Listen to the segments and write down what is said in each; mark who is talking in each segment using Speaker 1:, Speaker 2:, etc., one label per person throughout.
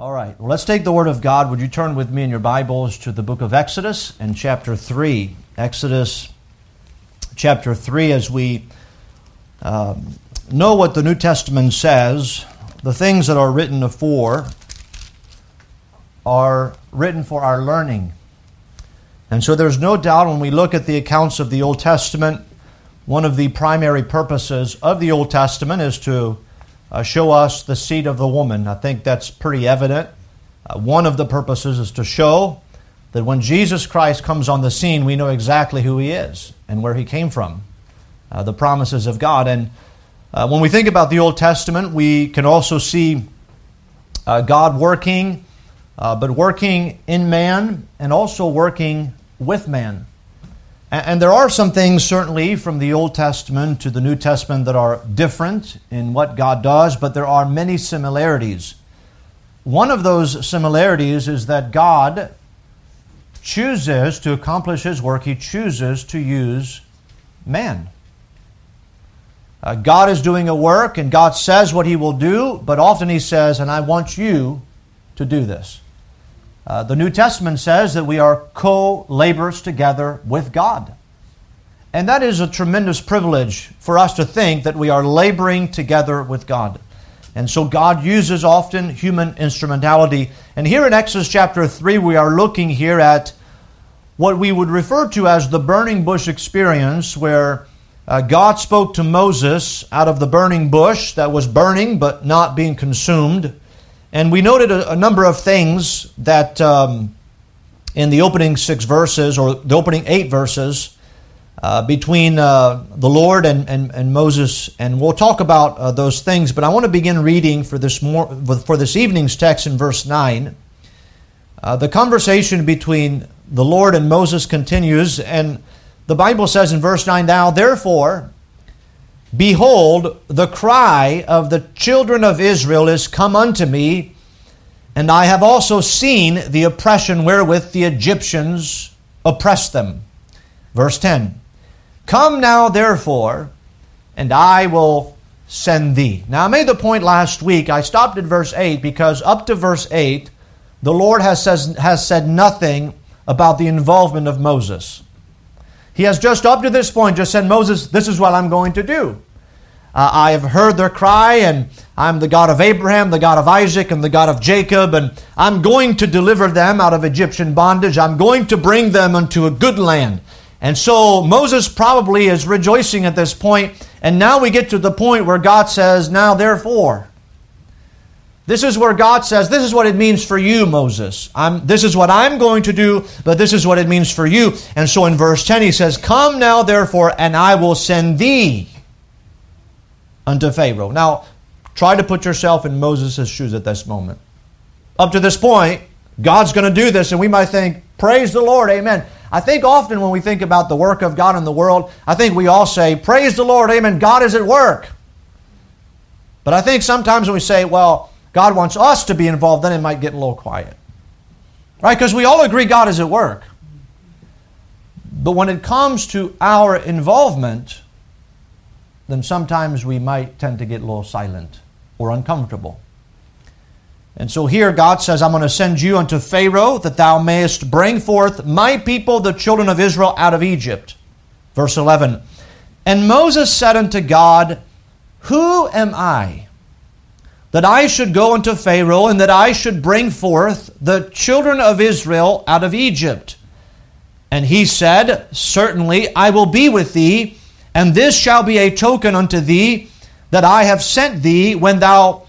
Speaker 1: All right, well, let's take the Word of God. Would you turn with me in your Bibles to the book of Exodus and chapter 3? Exodus chapter 3, as we um, know what the New Testament says, the things that are written afore are written for our learning. And so there's no doubt when we look at the accounts of the Old Testament, one of the primary purposes of the Old Testament is to uh, show us the seed of the woman. I think that's pretty evident. Uh, one of the purposes is to show that when Jesus Christ comes on the scene, we know exactly who he is and where he came from, uh, the promises of God. And uh, when we think about the Old Testament, we can also see uh, God working, uh, but working in man and also working with man. And there are some things, certainly, from the Old Testament to the New Testament that are different in what God does, but there are many similarities. One of those similarities is that God chooses to accomplish His work, He chooses to use man. Uh, God is doing a work, and God says what He will do, but often He says, and I want you to do this. Uh, the New Testament says that we are co laborers together with God. And that is a tremendous privilege for us to think that we are laboring together with God. And so God uses often human instrumentality. And here in Exodus chapter 3, we are looking here at what we would refer to as the burning bush experience, where uh, God spoke to Moses out of the burning bush that was burning but not being consumed. And we noted a, a number of things that um, in the opening six verses, or the opening eight verses, uh, between uh, the Lord and, and, and, Moses, and we'll talk about uh, those things. But I want to begin reading for this more, for this evening's text in verse nine. Uh, the conversation between the Lord and Moses continues, and the Bible says in verse nine, "Now therefore." Behold, the cry of the children of Israel is come unto me, and I have also seen the oppression wherewith the Egyptians oppress them. Verse 10 Come now, therefore, and I will send thee. Now, I made the point last week. I stopped at verse 8 because up to verse 8, the Lord has, says, has said nothing about the involvement of Moses. He has just up to this point just said, Moses, this is what I'm going to do. Uh, I have heard their cry, and I'm the God of Abraham, the God of Isaac, and the God of Jacob, and I'm going to deliver them out of Egyptian bondage. I'm going to bring them unto a good land. And so Moses probably is rejoicing at this point, and now we get to the point where God says, Now therefore, this is where God says, This is what it means for you, Moses. I'm, this is what I'm going to do, but this is what it means for you. And so in verse 10, he says, Come now, therefore, and I will send thee unto Pharaoh. Now, try to put yourself in Moses' shoes at this moment. Up to this point, God's going to do this, and we might think, Praise the Lord, amen. I think often when we think about the work of God in the world, I think we all say, Praise the Lord, amen. God is at work. But I think sometimes when we say, Well, God wants us to be involved, then it might get a little quiet. Right? Because we all agree God is at work. But when it comes to our involvement, then sometimes we might tend to get a little silent or uncomfortable. And so here God says, I'm going to send you unto Pharaoh that thou mayest bring forth my people, the children of Israel, out of Egypt. Verse 11. And Moses said unto God, Who am I? That I should go unto Pharaoh, and that I should bring forth the children of Israel out of Egypt. And he said, Certainly I will be with thee, and this shall be a token unto thee that I have sent thee when thou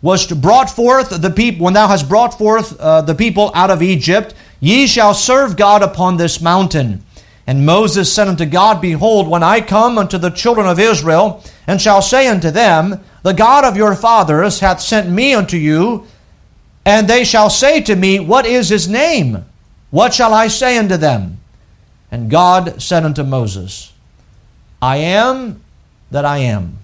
Speaker 1: wast brought forth the people, when thou hast brought forth uh, the people out of Egypt. Ye shall serve God upon this mountain. And Moses said unto God, Behold, when I come unto the children of Israel, and shall say unto them, the God of your fathers hath sent me unto you, and they shall say to me, What is his name? What shall I say unto them? And God said unto Moses, I am that I am.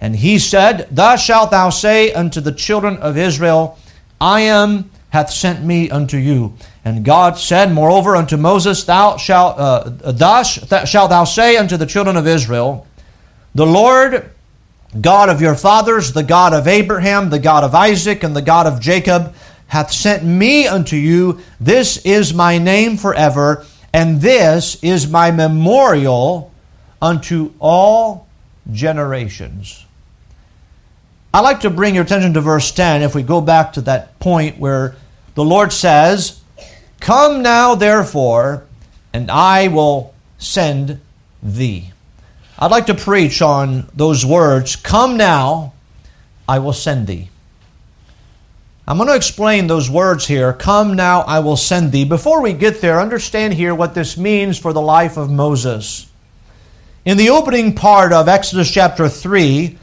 Speaker 1: And he said, Thus shalt thou say unto the children of Israel, I am hath sent me unto you. And God said, Moreover, unto Moses, Thou shalt, uh, thus shalt thou say unto the children of Israel, The Lord God of your fathers, the God of Abraham, the God of Isaac, and the God of Jacob, hath sent me unto you. This is my name forever, and this is my memorial unto all generations. I'd like to bring your attention to verse 10 if we go back to that point where the Lord says, Come now, therefore, and I will send thee. I'd like to preach on those words Come now, I will send thee. I'm going to explain those words here. Come now, I will send thee. Before we get there, understand here what this means for the life of Moses. In the opening part of Exodus chapter 3,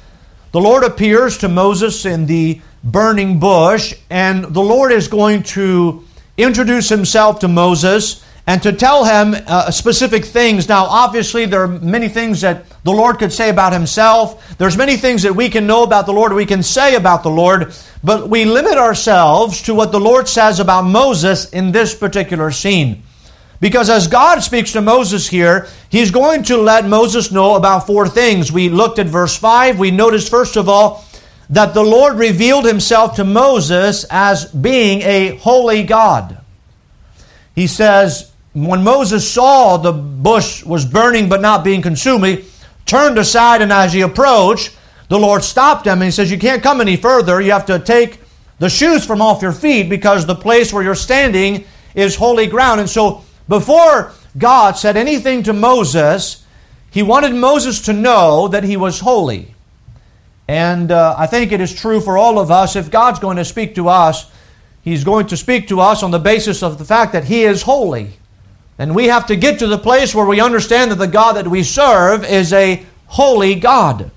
Speaker 1: the Lord appears to Moses in the burning bush, and the Lord is going to introduce himself to Moses and to tell him uh, specific things. Now, obviously, there are many things that the Lord could say about himself. There's many things that we can know about the Lord, we can say about the Lord, but we limit ourselves to what the Lord says about Moses in this particular scene. Because as God speaks to Moses here, he's going to let Moses know about four things. We looked at verse 5. We noticed, first of all, that the Lord revealed himself to Moses as being a holy God. He says, when Moses saw the bush was burning but not being consumed, he turned aside, and as he approached, the Lord stopped him and he says, You can't come any further. You have to take the shoes from off your feet because the place where you're standing is holy ground. And so, before God said anything to Moses, he wanted Moses to know that he was holy. And uh, I think it is true for all of us. If God's going to speak to us, He's going to speak to us on the basis of the fact that He is holy. And we have to get to the place where we understand that the God that we serve is a holy God.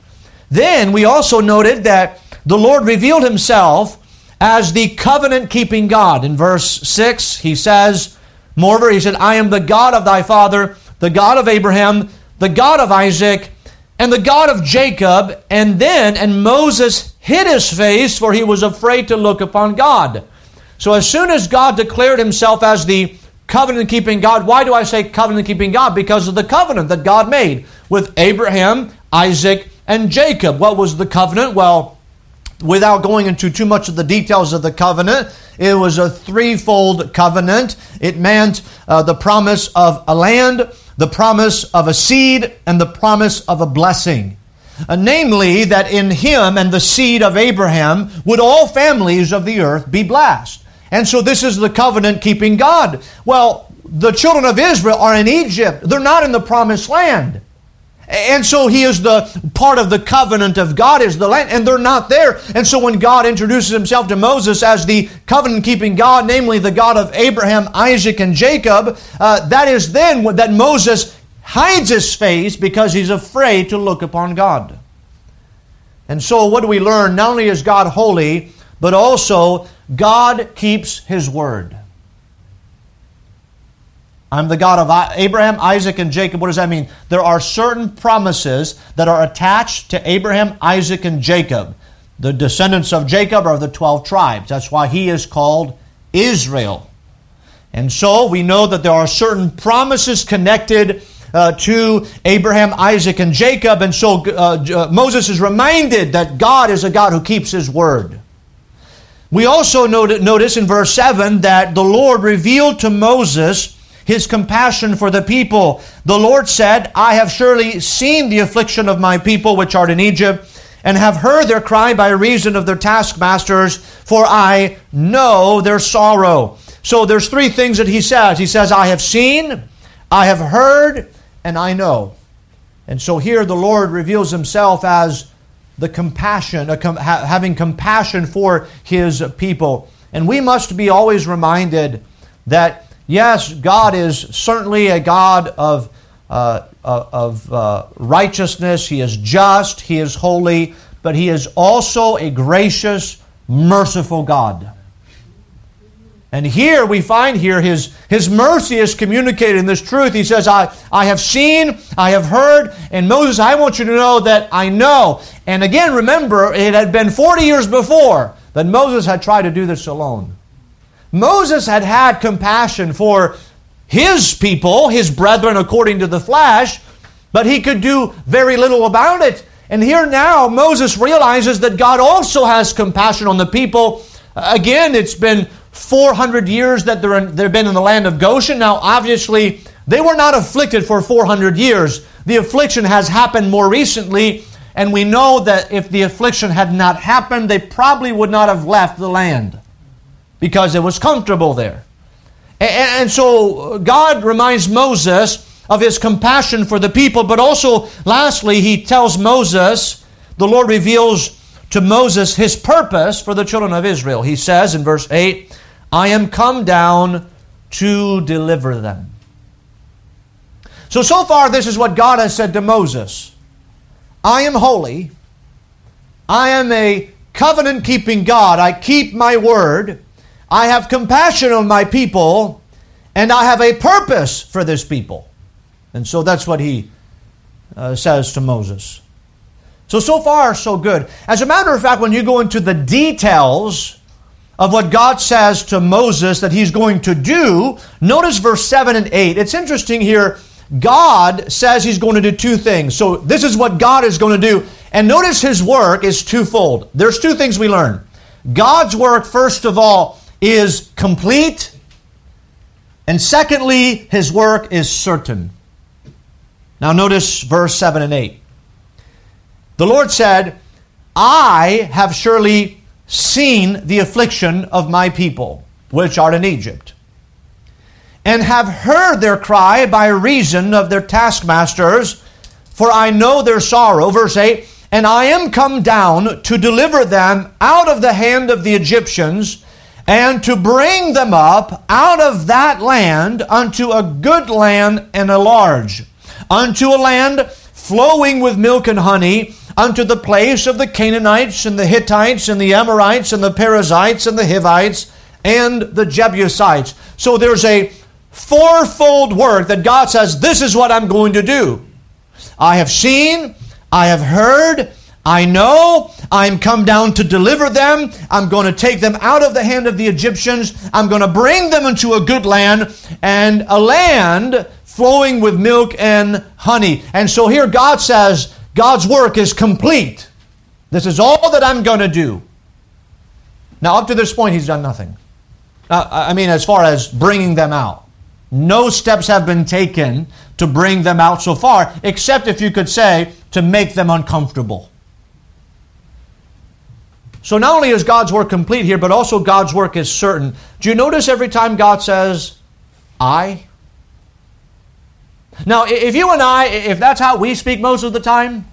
Speaker 1: Then we also noted that the Lord revealed Himself as the covenant keeping God. In verse 6, He says, Moreover, He said, I am the God of thy father, the God of Abraham, the God of Isaac, and the God of Jacob. And then, and Moses hid his face, for he was afraid to look upon God. So as soon as God declared himself as the covenant keeping God, why do I say covenant keeping God? Because of the covenant that God made with Abraham, Isaac, and Jacob. What was the covenant? Well, without going into too much of the details of the covenant, it was a threefold covenant. It meant uh, the promise of a land, the promise of a seed, and the promise of a blessing. Uh, namely, that in him and the seed of Abraham would all families of the earth be blessed. And so this is the covenant keeping God. Well, the children of Israel are in Egypt. They're not in the promised land. And so he is the part of the covenant of God is the land, and they're not there. And so when God introduces himself to Moses as the covenant keeping God, namely the God of Abraham, Isaac, and Jacob, uh, that is then that Moses hides his face because he's afraid to look upon God. And so what do we learn? Not only is God holy, but also God keeps his word. I'm the God of Abraham, Isaac, and Jacob. What does that mean? There are certain promises that are attached to Abraham, Isaac, and Jacob. The descendants of Jacob are the 12 tribes. That's why he is called Israel. And so we know that there are certain promises connected uh, to Abraham, Isaac, and Jacob. And so uh, uh, Moses is reminded that God is a God who keeps his word. We also notice in verse 7 that the Lord revealed to Moses his compassion for the people. The Lord said, I have surely seen the affliction of my people which are in Egypt, and have heard their cry by reason of their taskmasters, for I know their sorrow. So there's three things that he says. He says, I have seen, I have heard, and I know. And so here the Lord reveals himself as the compassion, having compassion for his people. And we must be always reminded that, yes, God is certainly a God of, uh, uh, of uh, righteousness, He is just, He is holy, but He is also a gracious, merciful God. And here we find here his, his mercy is communicated in this truth. He says, I, I have seen, I have heard, and Moses, I want you to know that I know. And again, remember, it had been 40 years before that Moses had tried to do this alone. Moses had had compassion for his people, his brethren according to the flesh, but he could do very little about it. And here now, Moses realizes that God also has compassion on the people. Again, it's been 400 years that they're in, they've been in the land of Goshen. Now, obviously, they were not afflicted for 400 years. The affliction has happened more recently, and we know that if the affliction had not happened, they probably would not have left the land because it was comfortable there. And, and so God reminds Moses of his compassion for the people, but also, lastly, he tells Moses, the Lord reveals to Moses his purpose for the children of Israel. He says in verse 8, I am come down to deliver them. So, so far, this is what God has said to Moses I am holy. I am a covenant keeping God. I keep my word. I have compassion on my people. And I have a purpose for this people. And so that's what he uh, says to Moses. So, so far, so good. As a matter of fact, when you go into the details of what God says to Moses that he's going to do, notice verse 7 and 8. It's interesting here. God says he's going to do two things. So, this is what God is going to do. And notice his work is twofold. There's two things we learn. God's work, first of all, is complete. And secondly, his work is certain. Now, notice verse 7 and 8. The Lord said, I have surely seen the affliction of my people, which are in Egypt, and have heard their cry by reason of their taskmasters, for I know their sorrow. Verse 8, and I am come down to deliver them out of the hand of the Egyptians, and to bring them up out of that land unto a good land and a large unto a land flowing with milk and honey, unto the place of the Canaanites and the Hittites and the Amorites and the Perizzites and the Hivites and the Jebusites. So there's a fourfold work that God says, This is what I'm going to do. I have seen, I have heard, I know I'm come down to deliver them. I'm going to take them out of the hand of the Egyptians. I'm going to bring them into a good land and a land flowing with milk and honey. And so here God says, God's work is complete. This is all that I'm going to do. Now, up to this point, he's done nothing. Uh, I mean, as far as bringing them out. No steps have been taken to bring them out so far, except if you could say, to make them uncomfortable. So not only is God's work complete here, but also God's work is certain. Do you notice every time God says, I? Now, if you and I, if that's how we speak most of the time,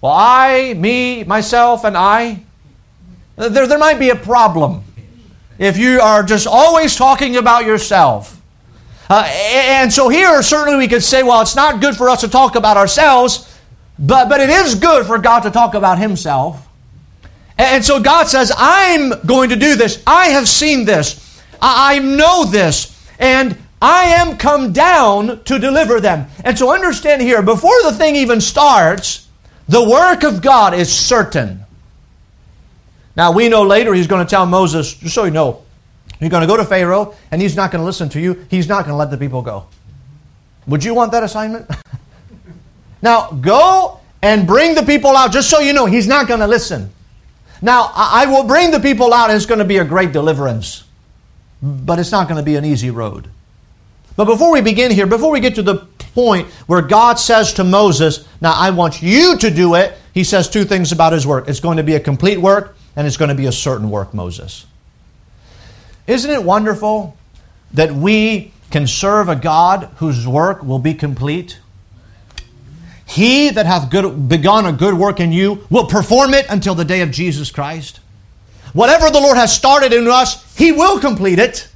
Speaker 1: well, I, me, myself, and I, there, there might be a problem if you are just always talking about yourself. Uh, and so here, certainly we could say, well, it's not good for us to talk about ourselves, but, but it is good for God to talk about Himself. And so God says, I'm going to do this. I have seen this. I know this. And I am come down to deliver them. And so understand here, before the thing even starts, the work of God is certain. Now we know later he's going to tell Moses, just so you know, you're going to go to Pharaoh and he's not going to listen to you. He's not going to let the people go. Would you want that assignment? now go and bring the people out, just so you know, he's not going to listen. Now I will bring the people out and it's going to be a great deliverance. But it's not going to be an easy road. But before we begin here, before we get to the point where God says to Moses, Now I want you to do it, he says two things about his work. It's going to be a complete work, and it's going to be a certain work, Moses. Isn't it wonderful that we can serve a God whose work will be complete? He that hath good, begun a good work in you will perform it until the day of Jesus Christ. Whatever the Lord has started in us, He will complete it.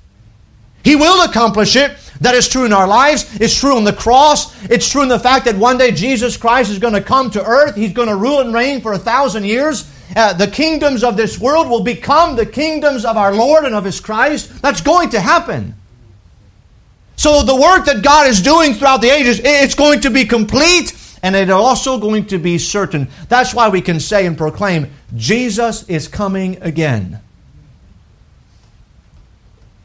Speaker 1: He will accomplish it. That is true in our lives. It's true on the cross. It's true in the fact that one day Jesus Christ is going to come to earth. He's going to rule and reign for a thousand years. Uh, the kingdoms of this world will become the kingdoms of our Lord and of His Christ. That's going to happen. So the work that God is doing throughout the ages, it's going to be complete and it's also going to be certain. That's why we can say and proclaim, Jesus is coming again.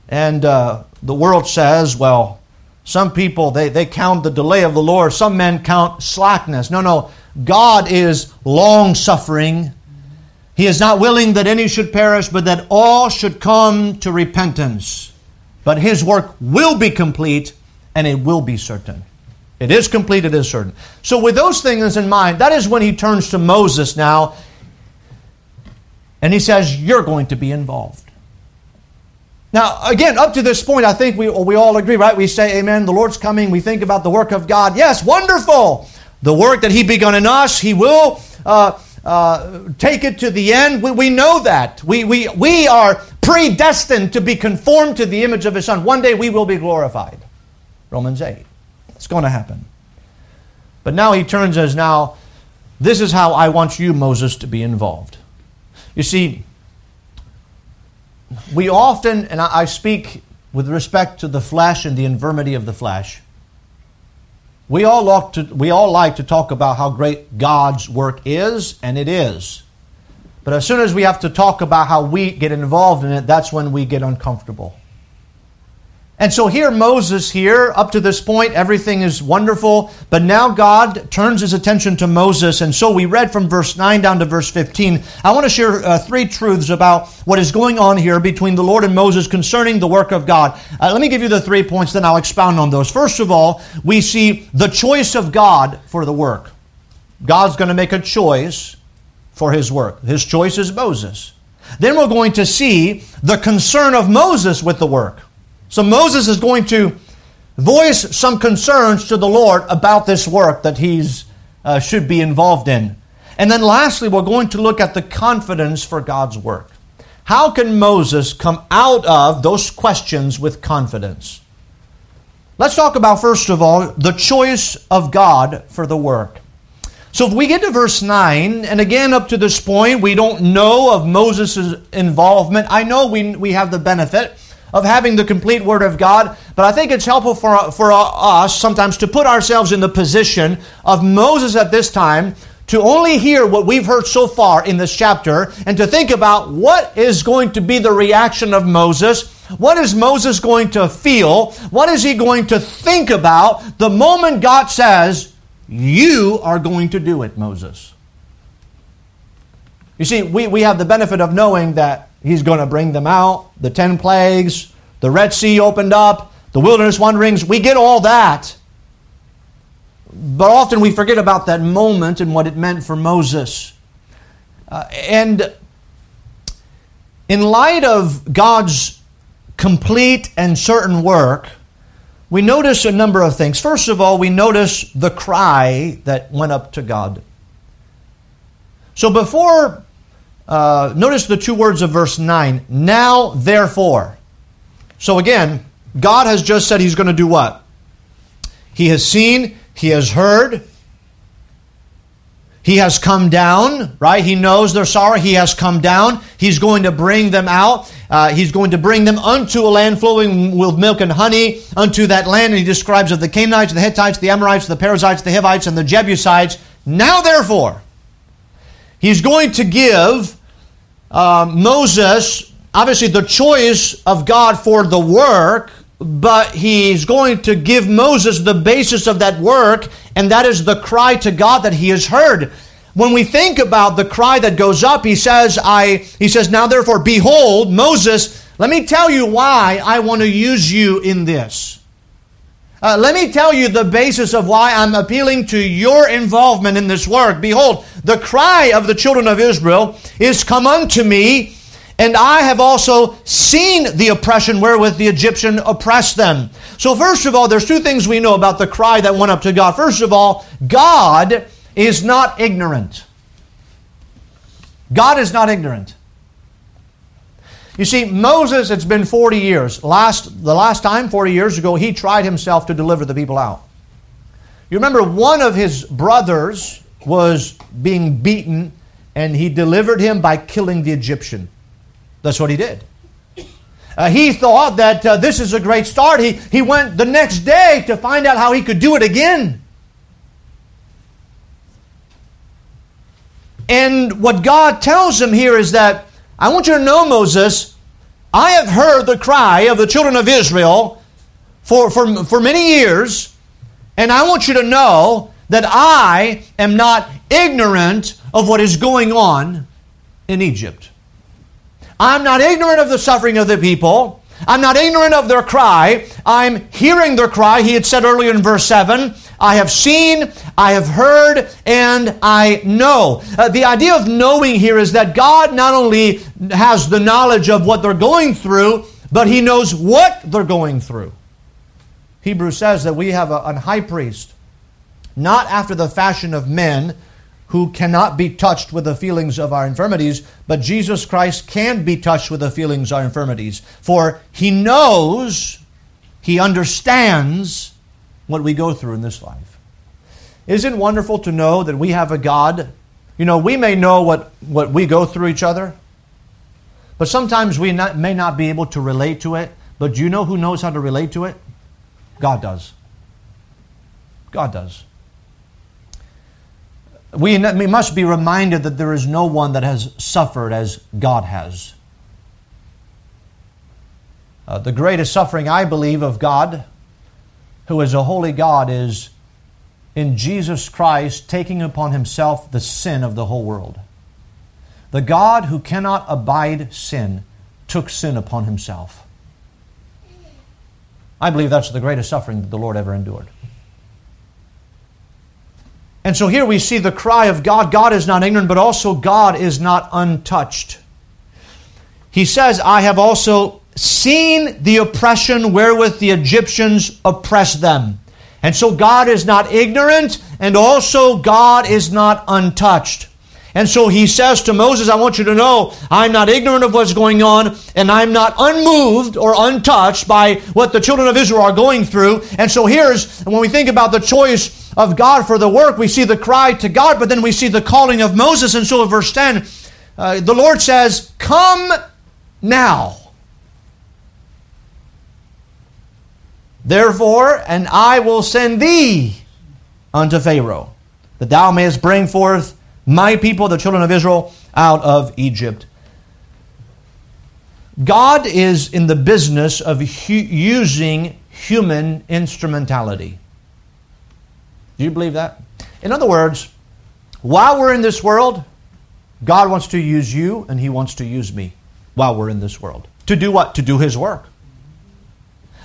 Speaker 1: And uh, the world says, well, some people, they, they count the delay of the Lord. Some men count slackness. No, no. God is long suffering. He is not willing that any should perish, but that all should come to repentance. But his work will be complete and it will be certain. It is complete, it is certain. So, with those things in mind, that is when he turns to Moses now and he says, You're going to be involved. Now, again, up to this point, I think we, we all agree, right? We say, Amen, the Lord's coming. We think about the work of God. Yes, wonderful. The work that He begun in us, He will uh, uh, take it to the end. We, we know that. We, we, we are predestined to be conformed to the image of His Son. One day we will be glorified. Romans 8. It's going to happen. But now he turns as now, this is how I want you, Moses, to be involved. You see, we often, and I speak with respect to the flesh and the infirmity of the flesh, we all, like to, we all like to talk about how great God's work is, and it is. But as soon as we have to talk about how we get involved in it, that's when we get uncomfortable. And so here, Moses, here, up to this point, everything is wonderful. But now God turns his attention to Moses. And so we read from verse 9 down to verse 15. I want to share uh, three truths about what is going on here between the Lord and Moses concerning the work of God. Uh, let me give you the three points, then I'll expound on those. First of all, we see the choice of God for the work. God's going to make a choice for his work. His choice is Moses. Then we're going to see the concern of Moses with the work. So Moses is going to voice some concerns to the Lord about this work that he's uh, should be involved in. And then lastly, we're going to look at the confidence for God's work. How can Moses come out of those questions with confidence? Let's talk about, first of all, the choice of God for the work. So if we get to verse 9, and again up to this point, we don't know of Moses' involvement. I know we, we have the benefit of having the complete Word of God, but I think it's helpful for, for us sometimes to put ourselves in the position of Moses at this time to only hear what we've heard so far in this chapter and to think about what is going to be the reaction of Moses. What is Moses going to feel? What is he going to think about the moment God says, You are going to do it, Moses? You see, we, we have the benefit of knowing that He's going to bring them out. The ten plagues, the Red Sea opened up, the wilderness wanderings. We get all that. But often we forget about that moment and what it meant for Moses. Uh, and in light of God's complete and certain work, we notice a number of things. First of all, we notice the cry that went up to God. So before uh, notice the two words of verse 9. Now, therefore. So again, God has just said He's going to do what? He has seen, He has heard, He has come down, right? He knows their sorrow. He has come down. He's going to bring them out. Uh, he's going to bring them unto a land flowing with milk and honey, unto that land. And He describes of the Canaanites, the Hittites, the Amorites, the Perizzites, the Hivites, and the Jebusites. Now, therefore, He's going to give uh, Moses, obviously the choice of God for the work, but he's going to give Moses the basis of that work, and that is the cry to God that he has heard. When we think about the cry that goes up, he says, I he says, Now therefore, behold, Moses, let me tell you why I want to use you in this. Uh, let me tell you the basis of why I'm appealing to your involvement in this work. Behold, the cry of the children of Israel is come unto me, and I have also seen the oppression wherewith the Egyptian oppressed them. So, first of all, there's two things we know about the cry that went up to God. First of all, God is not ignorant. God is not ignorant. You see, Moses, it's been 40 years. Last, the last time, 40 years ago, he tried himself to deliver the people out. You remember one of his brothers was being beaten, and he delivered him by killing the Egyptian. That's what he did. Uh, he thought that uh, this is a great start. He, he went the next day to find out how he could do it again. And what God tells him here is that I want you to know, Moses, I have heard the cry of the children of Israel for, for, for many years, and I want you to know that I am not ignorant of what is going on in Egypt. I'm not ignorant of the suffering of the people. I'm not ignorant of their cry. I'm hearing their cry. He had said earlier in verse 7 I have seen, I have heard, and I know. Uh, the idea of knowing here is that God not only has the knowledge of what they're going through, but He knows what they're going through. Hebrews says that we have a, a high priest, not after the fashion of men who cannot be touched with the feelings of our infirmities, but Jesus Christ can be touched with the feelings of our infirmities. For He knows, He understands, what we go through in this life. Isn't wonderful to know that we have a God? You know, we may know what, what we go through each other, but sometimes we not, may not be able to relate to it. But do you know who knows how to relate to it? God does. God does. We, we must be reminded that there is no one that has suffered as God has. Uh, the greatest suffering, I believe, of God who is a holy God, is in Jesus Christ taking upon himself the sin of the whole world. The God who cannot abide sin took sin upon himself. I believe that's the greatest suffering that the Lord ever endured. And so here we see the cry of God. God is not ignorant, but also God is not untouched. He says, I have also seen the oppression wherewith the Egyptians oppressed them. And so God is not ignorant, and also God is not untouched. And so he says to Moses, I want you to know I'm not ignorant of what's going on, and I'm not unmoved or untouched by what the children of Israel are going through. And so here's when we think about the choice of God for the work, we see the cry to God, but then we see the calling of Moses. And so in verse 10, uh, the Lord says, Come now. Therefore, and I will send thee unto Pharaoh, that thou mayest bring forth my people, the children of Israel, out of Egypt. God is in the business of hu- using human instrumentality. Do you believe that? In other words, while we're in this world, God wants to use you and He wants to use me while we're in this world. To do what? To do His work.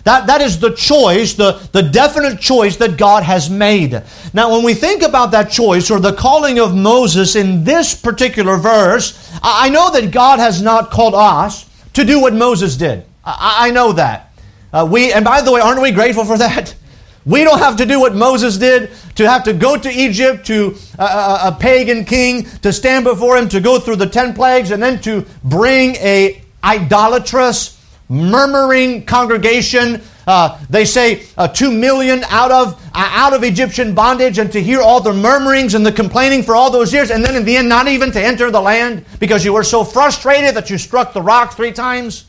Speaker 1: That, that is the choice, the, the definite choice that God has made. Now, when we think about that choice or the calling of Moses in this particular verse, I know that God has not called us to do what Moses did. I, I know that. Uh, we, and by the way, aren't we grateful for that? We don't have to do what Moses did, to have to go to Egypt to a, a, a, pagan king, to stand before him, to go through the ten plagues, and then to bring a idolatrous, murmuring congregation. Uh, they say uh, two million out of uh, out of Egyptian bondage, and to hear all the murmurings and the complaining for all those years, and then in the end, not even to enter the land because you were so frustrated that you struck the rock three times.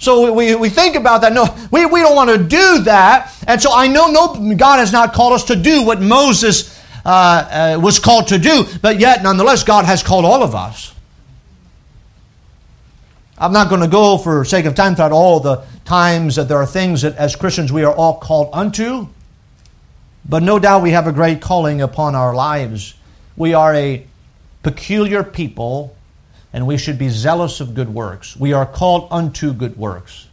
Speaker 1: So we, we think about that. No, we, we don't want to do that. And so I know no, God has not called us to do what Moses uh, uh, was called to do, but yet, nonetheless, God has called all of us. I'm not going to go, for sake of time, throughout all the times that there are things that as Christians we are all called unto. But no doubt we have a great calling upon our lives. We are a peculiar people, and we should be zealous of good works. We are called unto good works.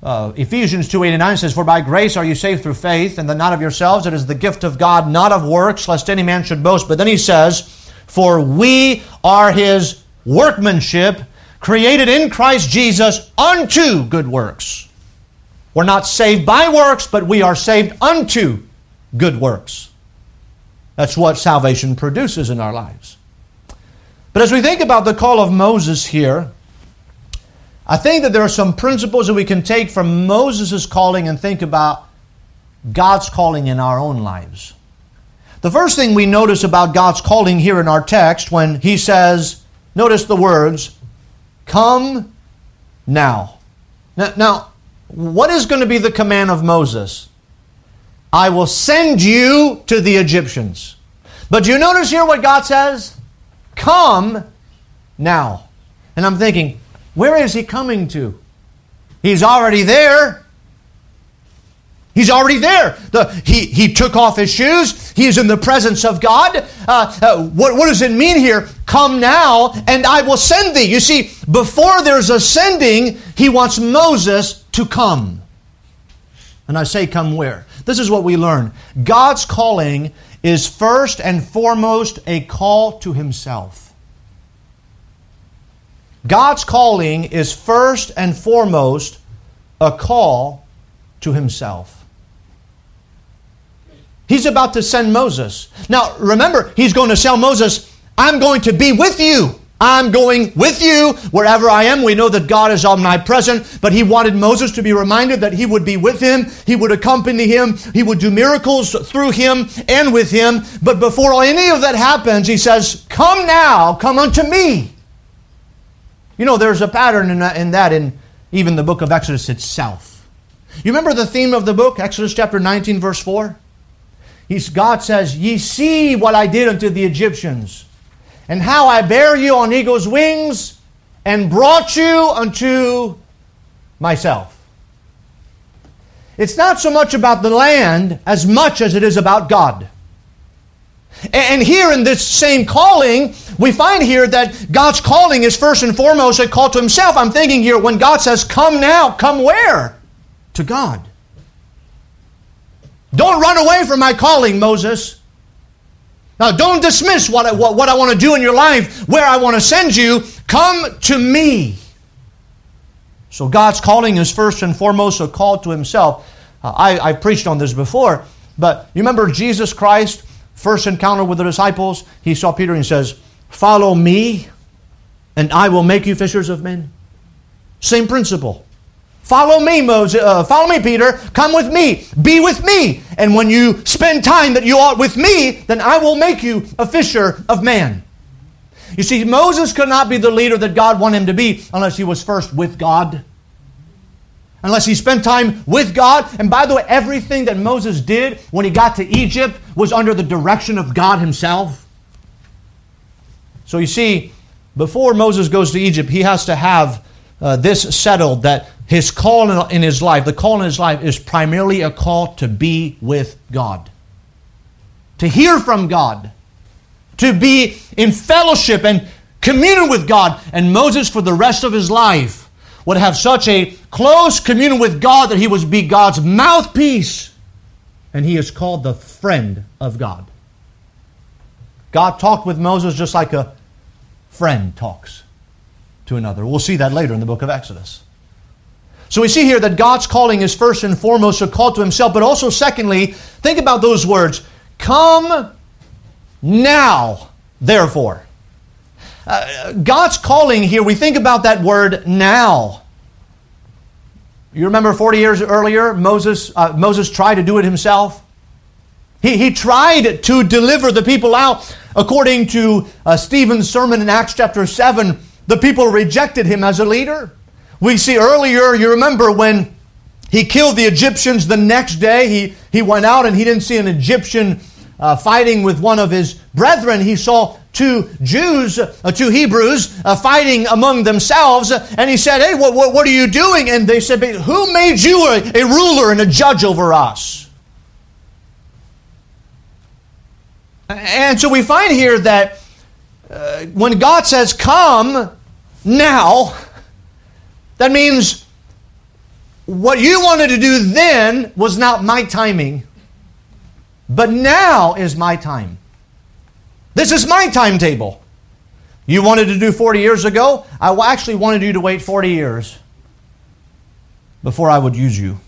Speaker 1: Uh, Ephesians 2.89 says, For by grace are you saved through faith, and that not of yourselves, it is the gift of God, not of works, lest any man should boast. But then he says, For we are his workmanship, created in Christ Jesus unto good works. We're not saved by works, but we are saved unto good works. That's what salvation produces in our lives. But as we think about the call of Moses here, I think that there are some principles that we can take from Moses' calling and think about God's calling in our own lives. The first thing we notice about God's calling here in our text when he says, notice the words, Come now. now. Now, what is going to be the command of Moses? I will send you to the Egyptians. But you notice here what God says? Come now. And I'm thinking, where is he coming to? He's already there. He's already there. The, he, he took off his shoes. He is in the presence of God. Uh, uh, what, what does it mean here? Come now, and I will send thee. You see, before there's a sending, he wants Moses to come. And I say, come where? This is what we learn God's calling is first and foremost a call to himself. God's calling is first and foremost a call to himself. He's about to send Moses. Now, remember, he's going to tell Moses, I'm going to be with you. I'm going with you wherever I am. We know that God is omnipresent, but he wanted Moses to be reminded that he would be with him, he would accompany him, he would do miracles through him and with him. But before any of that happens, he says, Come now, come unto me. You know, there's a pattern in that, in, that, in even the book of Exodus itself. You remember the theme of the book, Exodus chapter 19, verse 4? He's, God says, Ye see what I did unto the Egyptians, and how I bare you on eagle's wings, and brought you unto myself. It's not so much about the land as much as it is about God. And here in this same calling, we find here that God's calling is first and foremost a call to Himself. I'm thinking here when God says, Come now, come where? To God. Don't run away from my calling, Moses. Now, don't dismiss what I, what, what I want to do in your life, where I want to send you. Come to me. So, God's calling is first and foremost a call to Himself. Uh, I, I preached on this before, but you remember Jesus Christ, first encounter with the disciples? He saw Peter and says, Follow me, and I will make you fishers of men. Same principle. Follow me, Moses. Uh, follow me, Peter. Come with me. Be with me. And when you spend time that you are with me, then I will make you a fisher of man. You see, Moses could not be the leader that God wanted him to be unless he was first with God. Unless he spent time with God. And by the way, everything that Moses did when he got to Egypt was under the direction of God himself. So you see, before Moses goes to Egypt, he has to have uh, this settled that his call in his life, the call in his life, is primarily a call to be with God, to hear from God, to be in fellowship and communion with God. And Moses, for the rest of his life, would have such a close communion with God that he would be God's mouthpiece. And he is called the friend of God. God talked with Moses just like a friend talks to another. We'll see that later in the book of Exodus. So we see here that God's calling is first and foremost a call to Himself, but also, secondly, think about those words Come now, therefore. Uh, God's calling here, we think about that word now. You remember 40 years earlier, Moses, uh, Moses tried to do it himself. He, he tried to deliver the people out. According to uh, Stephen's sermon in Acts chapter 7, the people rejected him as a leader. We see earlier, you remember when he killed the Egyptians the next day, he, he went out and he didn't see an Egyptian uh, fighting with one of his brethren. He saw two Jews, uh, two Hebrews, uh, fighting among themselves. And he said, Hey, what, what, what, are you doing? And they said, Who made you a, a ruler and a judge over us? And so we find here that uh, when God says, Come now, that means what you wanted to do then was not my timing, but now is my time. This is my timetable. You wanted to do 40 years ago? I actually wanted you to wait 40 years before I would use you.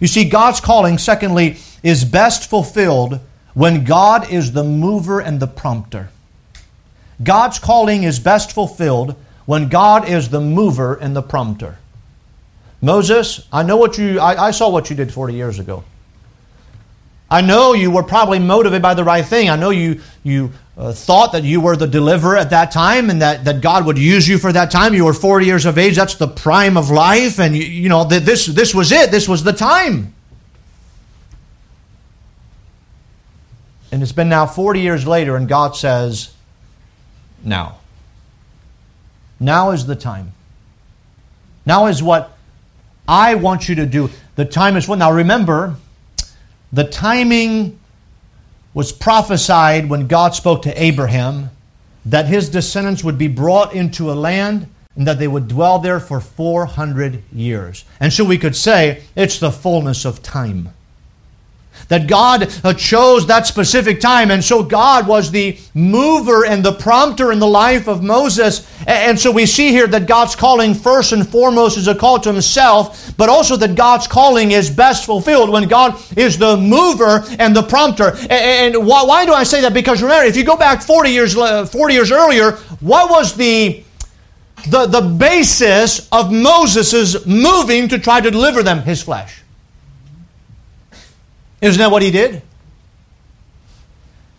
Speaker 1: You see, God's calling, secondly, is best fulfilled when God is the mover and the prompter. God's calling is best fulfilled when God is the mover and the prompter. Moses, I know what you I, I saw what you did 40 years ago. I know you were probably motivated by the right thing. I know you you uh, thought that you were the deliverer at that time and that, that God would use you for that time. You were 40 years of age. That's the prime of life. And, you, you know, this, this was it. This was the time. And it's been now 40 years later, and God says, now. Now is the time. Now is what I want you to do. The time is full. Now remember, the timing was prophesied when God spoke to Abraham that his descendants would be brought into a land and that they would dwell there for 400 years. And so we could say it's the fullness of time that God uh, chose that specific time. And so God was the mover and the prompter in the life of Moses. And so we see here that God's calling, first and foremost, is a call to Himself, but also that God's calling is best fulfilled when God is the mover and the prompter. And why do I say that? Because remember, if you go back 40 years, 40 years earlier, what was the the, the basis of Moses' moving to try to deliver them his flesh. Isn't that what he did?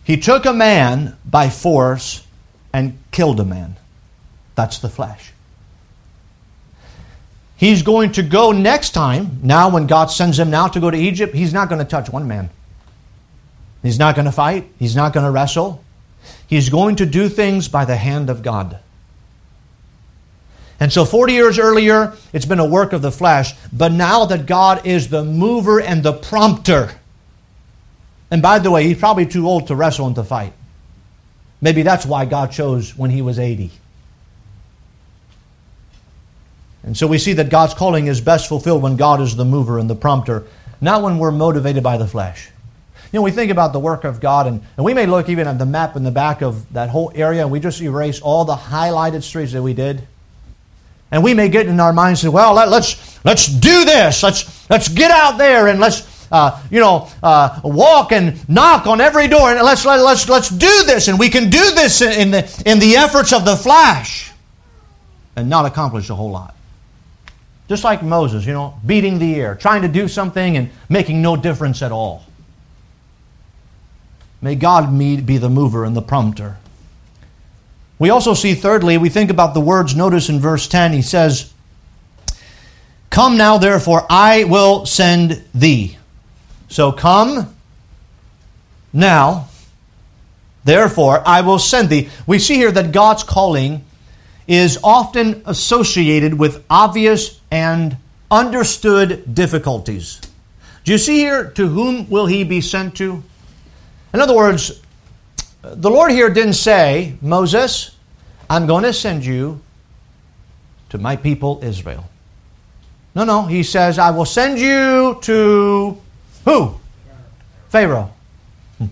Speaker 1: He took a man by force and killed a man. That's the flesh. He's going to go next time, now when God sends him now to go to Egypt, he's not going to touch one man. He's not going to fight. He's not going to wrestle. He's going to do things by the hand of God. And so 40 years earlier, it's been a work of the flesh, but now that God is the mover and the prompter, and by the way, he's probably too old to wrestle and to fight. Maybe that's why God chose when he was 80. And so we see that God's calling is best fulfilled when God is the mover and the prompter, not when we're motivated by the flesh. You know, we think about the work of God, and, and we may look even at the map in the back of that whole area, and we just erase all the highlighted streets that we did. And we may get in our minds and well, let, us let's do this. Let's, let's get out there and let's, uh, you know, uh, walk and knock on every door and let's, let, let's, let's do this. And we can do this in the, in the efforts of the flesh and not accomplish a whole lot. Just like Moses, you know, beating the air, trying to do something and making no difference at all. May God be the mover and the prompter. We also see, thirdly, we think about the words. Notice in verse 10, he says, Come now, therefore, I will send thee. So come now, therefore, I will send thee. We see here that God's calling is often associated with obvious and understood difficulties. Do you see here, to whom will he be sent to? In other words, the Lord here didn't say, Moses, I'm going to send you to my people Israel. No, no. He says, I will send you to who? Pharaoh. Hmm.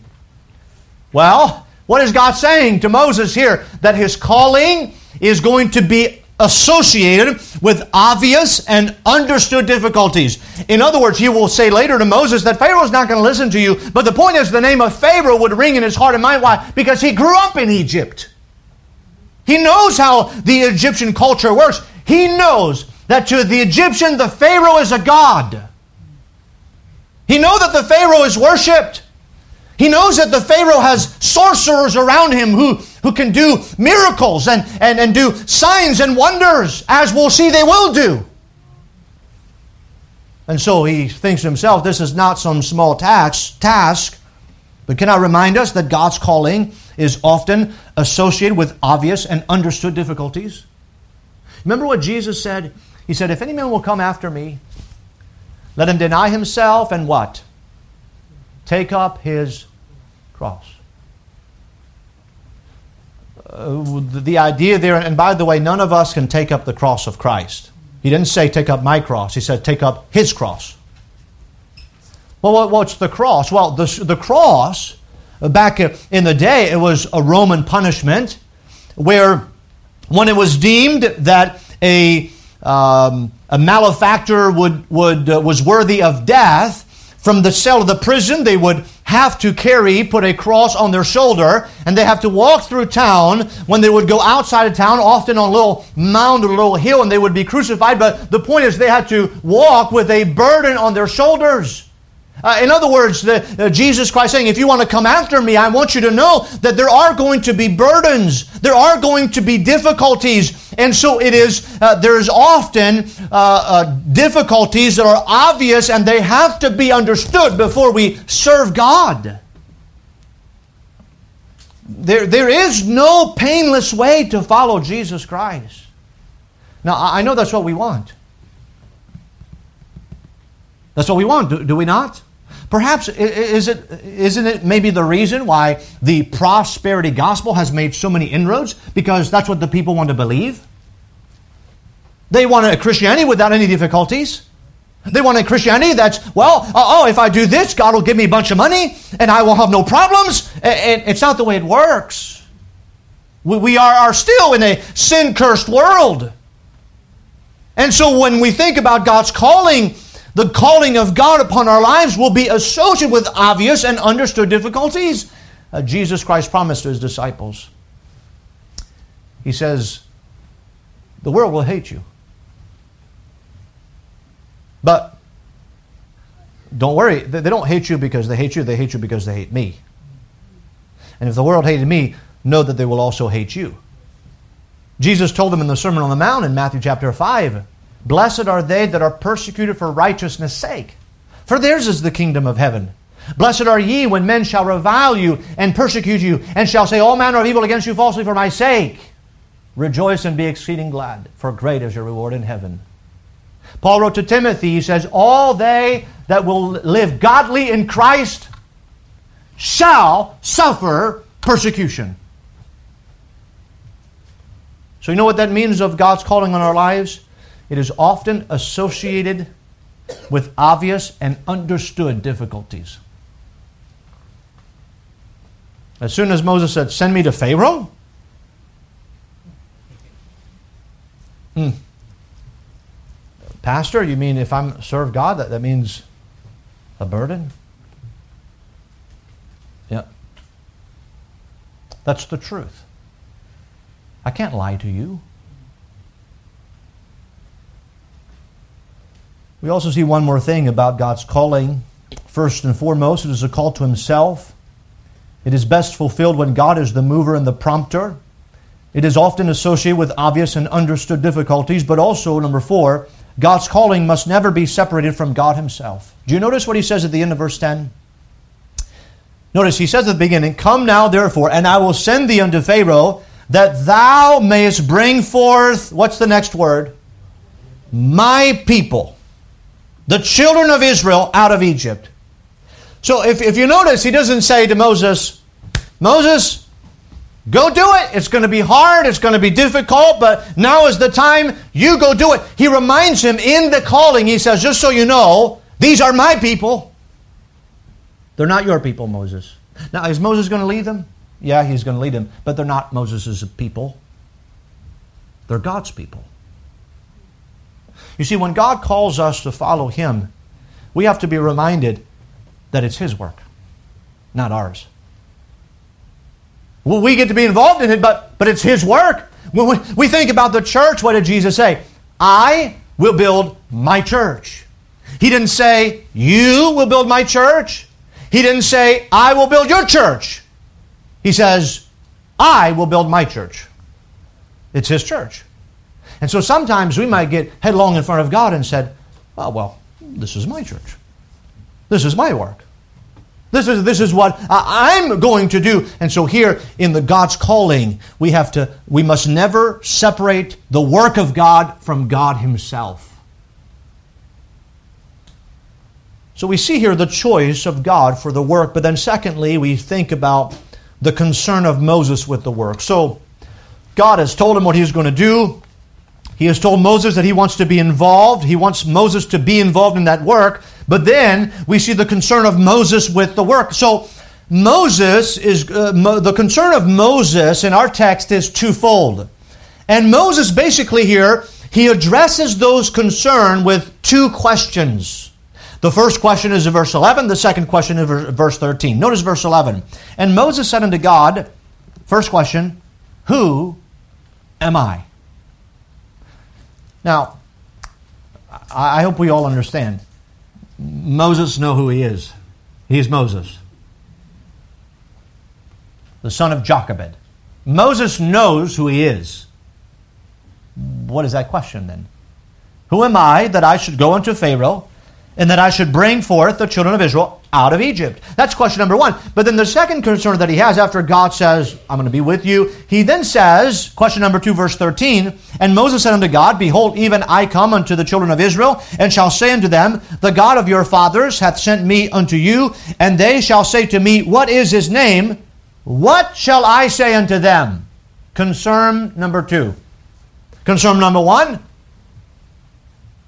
Speaker 1: Well, what is God saying to Moses here? That his calling is going to be associated with obvious and understood difficulties. In other words, he will say later to Moses that Pharaoh is not going to listen to you, but the point is the name of Pharaoh would ring in his heart and mind. Why? Because he grew up in Egypt. He knows how the Egyptian culture works. He knows that to the Egyptian, the Pharaoh is a god. He knows that the Pharaoh is worshipped. He knows that the Pharaoh has sorcerers around him who, who can do miracles and, and, and do signs and wonders, as we'll see they will do. And so he thinks to himself, this is not some small task, task. But can I remind us that God's calling is often associated with obvious and understood difficulties? Remember what Jesus said? He said, If any man will come after me, let him deny himself and what? Take up his cross. Uh, the idea there, and by the way, none of us can take up the cross of Christ. He didn't say, take up my cross. He said, take up his cross. Well, what's the cross? Well, the, the cross, back in the day, it was a Roman punishment where when it was deemed that a, um, a malefactor would, would, uh, was worthy of death, from the cell of the prison, they would have to carry, put a cross on their shoulder, and they have to walk through town. When they would go outside of town, often on a little mound or a little hill, and they would be crucified. But the point is, they had to walk with a burden on their shoulders. Uh, in other words, the, uh, Jesus Christ saying, if you want to come after me, I want you to know that there are going to be burdens, there are going to be difficulties, and so it is. Uh, there is often uh, uh, difficulties that are obvious, and they have to be understood before we serve God. There, there is no painless way to follow Jesus Christ. Now, I know that's what we want. That's what we want, do, do we not? Perhaps is it, isn't it maybe the reason why the prosperity gospel has made so many inroads? Because that's what the people want to believe. They want a Christianity without any difficulties. They want a Christianity that's, well, oh, if I do this, God will give me a bunch of money and I will have no problems. And it's not the way it works. We are, are still in a sin cursed world. And so when we think about God's calling, the calling of God upon our lives will be associated with obvious and understood difficulties. Uh, Jesus Christ promised to his disciples. He says, The world will hate you. But don't worry, they don't hate you because they hate you, they hate you because they hate me. And if the world hated me, know that they will also hate you. Jesus told them in the Sermon on the Mount in Matthew chapter 5 Blessed are they that are persecuted for righteousness' sake, for theirs is the kingdom of heaven. Blessed are ye when men shall revile you and persecute you, and shall say all manner of evil against you falsely for my sake. Rejoice and be exceeding glad, for great is your reward in heaven. Paul wrote to Timothy, he says, All they that will live godly in Christ shall suffer persecution. So, you know what that means of God's calling on our lives? It is often associated with obvious and understood difficulties. As soon as Moses said, Send me to Pharaoh, hmm. Pastor, you mean if I'm serve God, that, that means a burden? Yeah. That's the truth. I can't lie to you. We also see one more thing about God's calling. First and foremost, it is a call to Himself. It is best fulfilled when God is the mover and the prompter. It is often associated with obvious and understood difficulties, but also, number four, God's calling must never be separated from God Himself. Do you notice what He says at the end of verse 10? Notice He says at the beginning, Come now, therefore, and I will send thee unto Pharaoh, that thou mayest bring forth, what's the next word? My people the children of Israel out of Egypt. So if, if you notice, he doesn't say to Moses, Moses, go do it. It's going to be hard, it's going to be difficult, but now is the time. You go do it. He reminds him in the calling, he says, just so you know, these are my people. They're not your people, Moses. Now, is Moses going to lead them? Yeah, he's going to lead them, but they're not Moses' people. They're God's people. You see, when God calls us to follow Him, we have to be reminded that it's His work, not ours. Well, we get to be involved in it, but, but it's His work. When we, we think about the church, what did Jesus say? I will build my church. He didn't say, You will build my church. He didn't say, I will build your church. He says, I will build my church. It's His church. And so sometimes we might get headlong in front of God and said, oh, well, this is my church. This is my work. This is, this is what I'm going to do. And so here in the God's calling, we have to, we must never separate the work of God from God Himself. So we see here the choice of God for the work, but then secondly, we think about the concern of Moses with the work. So God has told him what he's going to do. He has told Moses that he wants to be involved. He wants Moses to be involved in that work. But then we see the concern of Moses with the work. So Moses is uh, mo- the concern of Moses in our text is twofold. And Moses basically here he addresses those concern with two questions. The first question is in verse 11, the second question is verse 13. Notice verse 11. And Moses said unto God, first question, Who am I? Now, I hope we all understand. Moses know who he is. He is Moses, the son of Jochebed. Moses knows who he is. What is that question then? Who am I that I should go unto Pharaoh and that I should bring forth the children of Israel out of Egypt. That's question number one. But then the second concern that he has after God says, I'm going to be with you, he then says, question number two, verse 13, And Moses said unto God, Behold, even I come unto the children of Israel, and shall say unto them, The God of your fathers hath sent me unto you, and they shall say to me, What is his name? What shall I say unto them? Concern number two. Concern number one,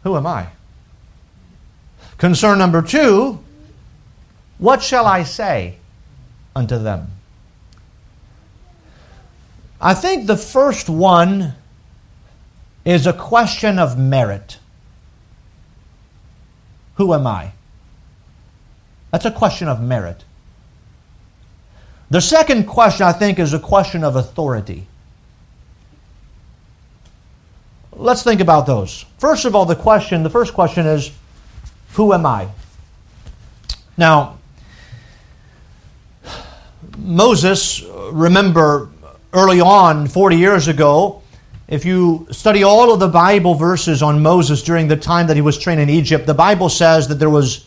Speaker 1: who am I? Concern number two, what shall I say unto them? I think the first one is a question of merit. Who am I? That's a question of merit. The second question, I think, is a question of authority. Let's think about those. First of all, the question, the first question is, Who am I? Now, Moses, remember early on, 40 years ago, if you study all of the Bible verses on Moses during the time that he was trained in Egypt, the Bible says that there was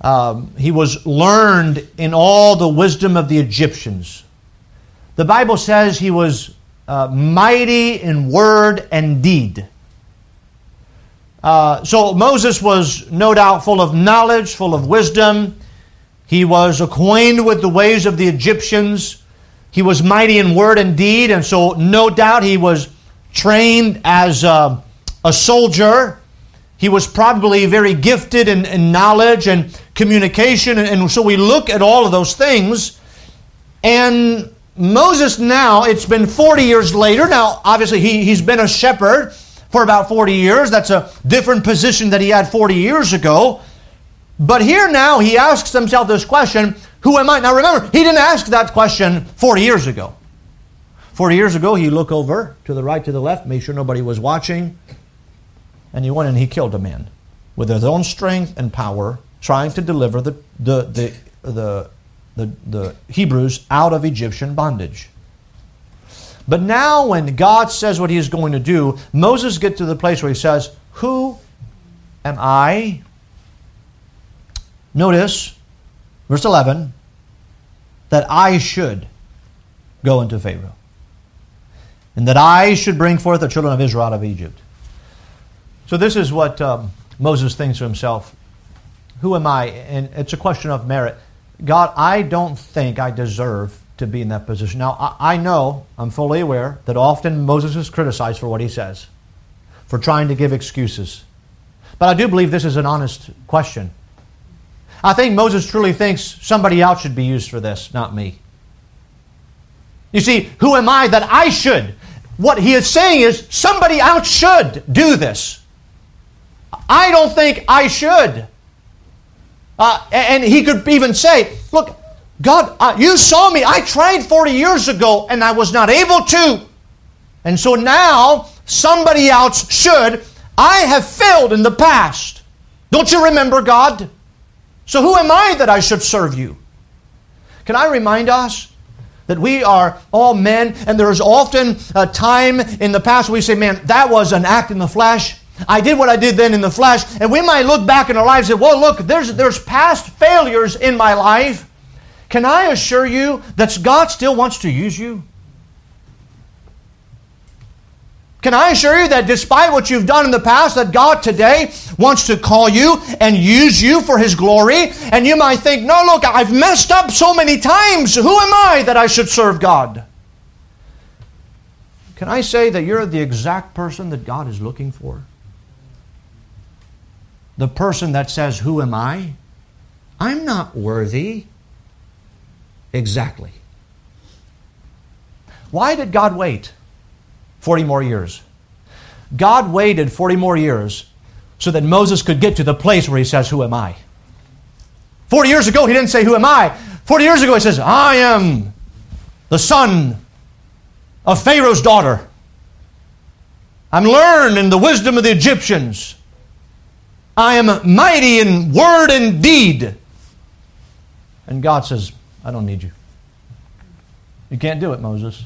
Speaker 1: um, he was learned in all the wisdom of the Egyptians. The Bible says he was uh, mighty in word and deed. Uh, so Moses was no doubt full of knowledge, full of wisdom. He was acquainted with the ways of the Egyptians. He was mighty in word and deed, and so no doubt he was trained as a, a soldier. He was probably very gifted in, in knowledge and communication. And, and so we look at all of those things. And Moses now, it's been 40 years later. Now, obviously, he, he's been a shepherd for about 40 years. That's a different position that he had 40 years ago. But here now, he asks himself this question Who am I? Now remember, he didn't ask that question 40 years ago. 40 years ago, he looked over to the right, to the left, made sure nobody was watching, and he went and he killed a man with his own strength and power, trying to deliver the, the, the, the, the, the Hebrews out of Egyptian bondage. But now, when God says what he is going to do, Moses gets to the place where he says, Who am I? Notice, verse 11, that I should go into Pharaoh, and that I should bring forth the children of Israel out of Egypt. So, this is what um, Moses thinks to himself Who am I? And it's a question of merit. God, I don't think I deserve to be in that position. Now, I, I know, I'm fully aware, that often Moses is criticized for what he says, for trying to give excuses. But I do believe this is an honest question. I think Moses truly thinks somebody else should be used for this, not me. You see, who am I that I should? What he is saying is somebody else should do this. I don't think I should. Uh, and he could even say, Look, God, you saw me. I tried 40 years ago and I was not able to. And so now somebody else should. I have failed in the past. Don't you remember, God? So who am I that I should serve you? Can I remind us that we are all men, and there is often a time in the past we say, man, that was an act in the flesh. I did what I did then in the flesh. And we might look back in our lives and say, well, look, there's, there's past failures in my life. Can I assure you that God still wants to use you? Can I assure you that despite what you've done in the past, that God today wants to call you and use you for His glory? And you might think, no, look, I've messed up so many times. Who am I that I should serve God? Can I say that you're the exact person that God is looking for? The person that says, Who am I? I'm not worthy. Exactly. Why did God wait 40 more years? God waited 40 more years so that Moses could get to the place where he says, Who am I? 40 years ago, he didn't say, Who am I? 40 years ago, he says, I am the son of Pharaoh's daughter. I'm learned in the wisdom of the Egyptians. I am mighty in word and deed. And God says, I don't need you. You can't do it, Moses.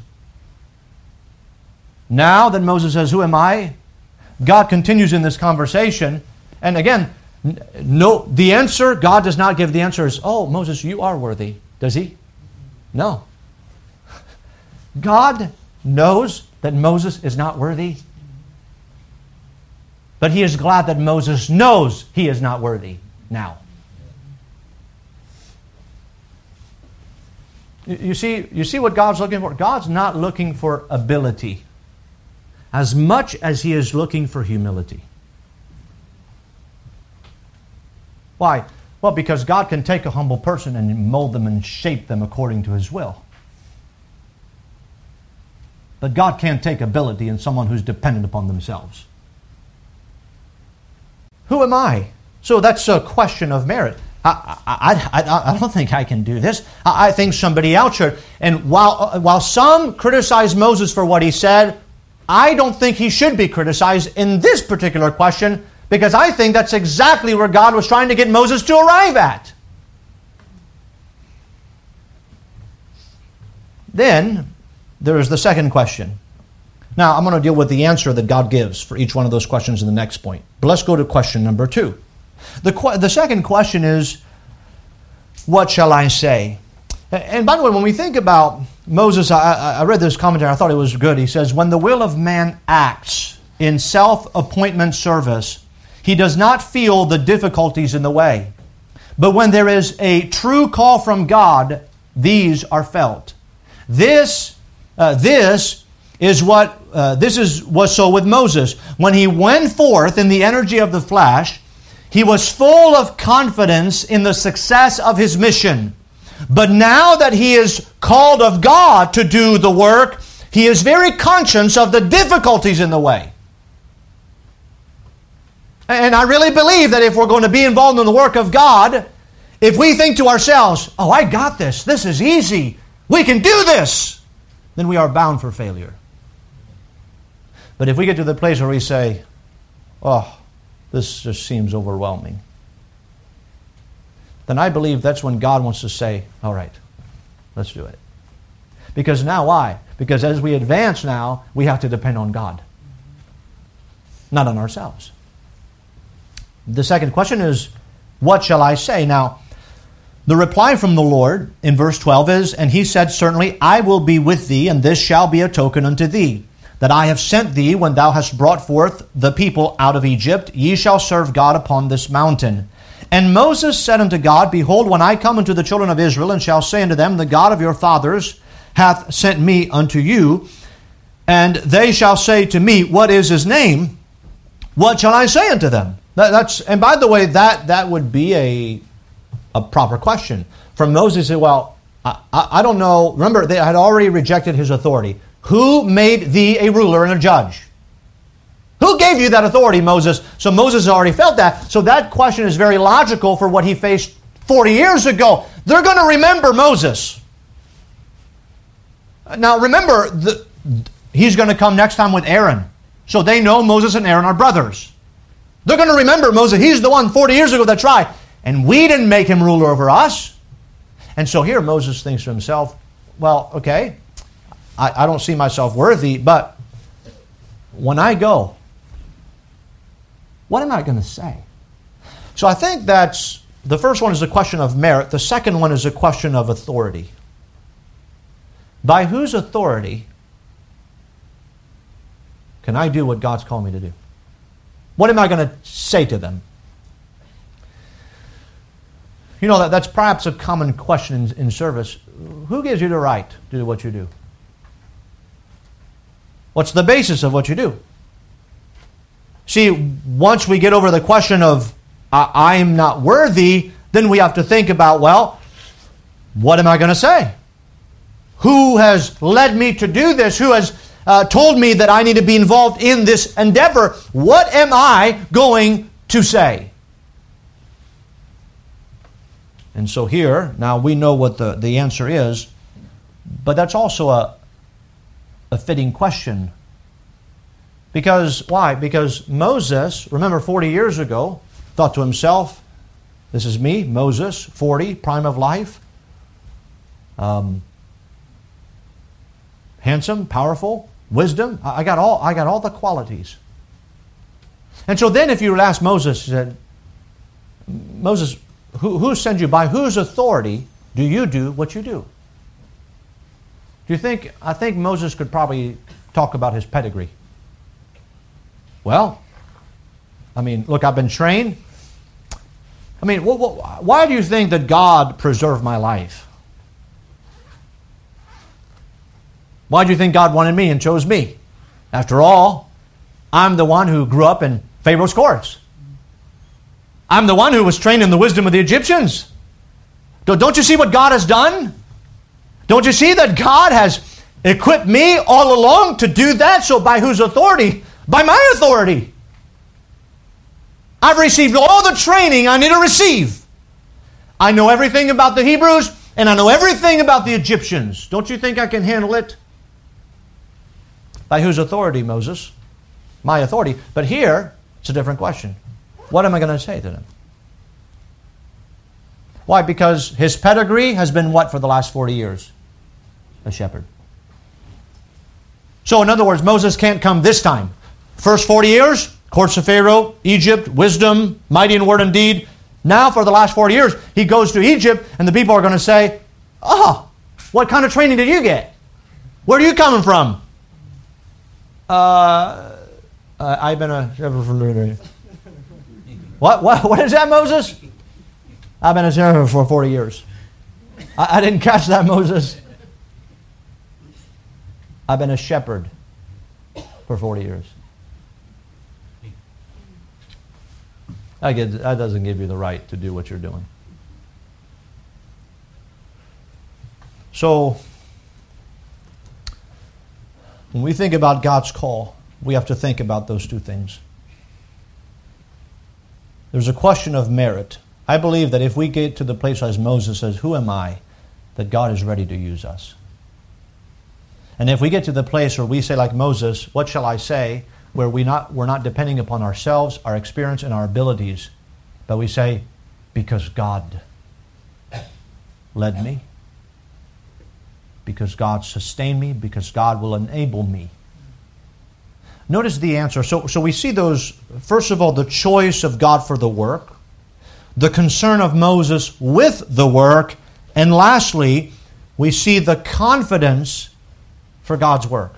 Speaker 1: Now that Moses says, Who am I? God continues in this conversation. And again, No, the answer, God does not give the answer is, oh, Moses, you are worthy. Does he? No. God knows that Moses is not worthy, but he is glad that Moses knows he is not worthy now. You see, you see what God's looking for? God's not looking for ability as much as he is looking for humility. Why? Well, because God can take a humble person and mold them and shape them according to his will. But God can't take ability in someone who's dependent upon themselves. Who am I? So that's a question of merit. I, I, I, I, don't think I can do this. I, I think somebody else should. And while, uh, while some criticize Moses for what he said, I don't think he should be criticized in this particular question because I think that's exactly where God was trying to get Moses to arrive at. Then there is the second question. Now, I'm going to deal with the answer that God gives for each one of those questions in the next point. But let's go to question number two. The, the second question is, What shall I say? And by the way, when we think about Moses, I, I read this commentary, I thought it was good. He says, When the will of man acts in self appointment service, he does not feel the difficulties in the way. But when there is a true call from God, these are felt. This, uh, this is what uh, this is was so with Moses when he went forth in the energy of the flesh. He was full of confidence in the success of his mission. But now that he is called of God to do the work, he is very conscious of the difficulties in the way. And I really believe that if we're going to be involved in the work of God, if we think to ourselves, oh, I got this, this is easy, we can do this, then we are bound for failure. But if we get to the place where we say, oh, this just seems overwhelming. Then I believe that's when God wants to say, all right, let's do it. Because now why? Because as we advance now, we have to depend on God, not on ourselves. The second question is, what shall I say? Now, the reply from the Lord in verse 12 is, And he said, Certainly I will be with thee, and this shall be a token unto thee that I have sent thee when thou hast brought forth the people out of Egypt. Ye shall serve God upon this mountain. And Moses said unto God, Behold, when I come unto the children of Israel, and shall say unto them, The God of your fathers hath sent me unto you, and they shall say to me, What is his name? What shall I say unto them? That, that's and by the way, that that would be a a proper question. From Moses, said, Well, I, I don't know. Remember, they had already rejected his authority. Who made thee a ruler and a judge? Who gave you that authority, Moses? So Moses already felt that. So that question is very logical for what he faced 40 years ago. They're going to remember Moses. Now remember, the, he's going to come next time with Aaron. So they know Moses and Aaron are brothers. They're going to remember Moses. He's the one 40 years ago that tried. And we didn't make him ruler over us. And so here Moses thinks to himself, well, okay, I, I don't see myself worthy, but when I go, what am I going to say? So I think that's the first one is a question of merit, the second one is a question of authority. By whose authority can I do what God's called me to do? What am I going to say to them? You know, that, that's perhaps a common question in, in service. Who gives you the right to do what you do? What's the basis of what you do? See, once we get over the question of I- am not worthy, then we have to think about, well, what am I going to say? Who has led me to do this? Who has uh, told me that I need to be involved in this endeavor? What am I going to say? And so here, now we know what the, the answer is, but that's also a, a fitting question. Because, why? Because Moses, remember 40 years ago, thought to himself, this is me, Moses, 40, prime of life. Um, handsome, powerful, wisdom. I got all, I got all the qualities. And so then if you ask Moses, said, Moses, who, who sends you? By whose authority do you do what you do? You think, I think Moses could probably talk about his pedigree. Well, I mean, look, I've been trained. I mean, wh- wh- why do you think that God preserved my life? Why do you think God wanted me and chose me? After all, I'm the one who grew up in Pharaoh's courts. I'm the one who was trained in the wisdom of the Egyptians. Don't you see what God has done? Don't you see that God has equipped me all along to do that? So, by whose authority? By my authority. I've received all the training I need to receive. I know everything about the Hebrews and I know everything about the Egyptians. Don't you think I can handle it? By whose authority, Moses? My authority. But here, it's a different question. What am I going to say to them? Why? Because his pedigree has been what for the last 40 years? A shepherd. So, in other words, Moses can't come this time. First 40 years, courts of Pharaoh, Egypt, wisdom, mighty in word and deed. Now, for the last 40 years, he goes to Egypt, and the people are going to say, Oh, what kind of training did you get? Where are you coming from? Uh, uh I've been a. shepherd for. What, what, what is that, Moses? I've been a shepherd for 40 years. I, I didn't catch that, Moses. I've been a shepherd for 40 years. That, that doesn't give you the right to do what you're doing. So, when we think about God's call, we have to think about those two things. There's a question of merit. I believe that if we get to the place as Moses says, Who am I? that God is ready to use us. And if we get to the place where we say, like Moses, What shall I say? where we not, we're not depending upon ourselves, our experience, and our abilities, but we say, Because God led me, because God sustained me, because God will enable me. Notice the answer. So, so we see those, first of all, the choice of God for the work the concern of Moses with the work, and lastly, we see the confidence for God's work.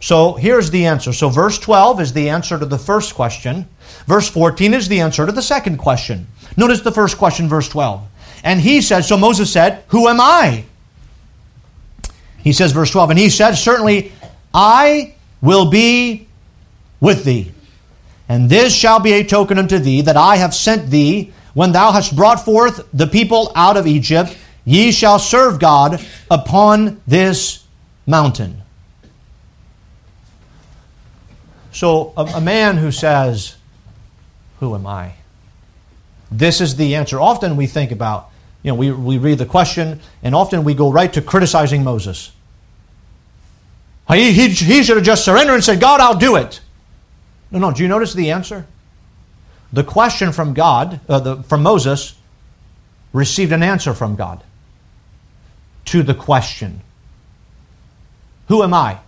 Speaker 1: So here's the answer. So verse 12 is the answer to the first question. Verse 14 is the answer to the second question. Notice the first question, verse 12. And he said, So Moses said, Who am I? He says, verse 12, and he said, Certainly I will be with thee. And this shall be a token unto thee that I have sent thee when thou hast brought forth the people out of Egypt, ye shall serve God upon this mountain. So, a, a man who says, Who am I? This is the answer. Often we think about, you know, we, we read the question, and often we go right to criticizing Moses. He, he, he should have just surrendered and said, God, I'll do it. No, no. Do you notice the answer? The question from God, uh, the, from Moses, received an answer from God to the question Who am I?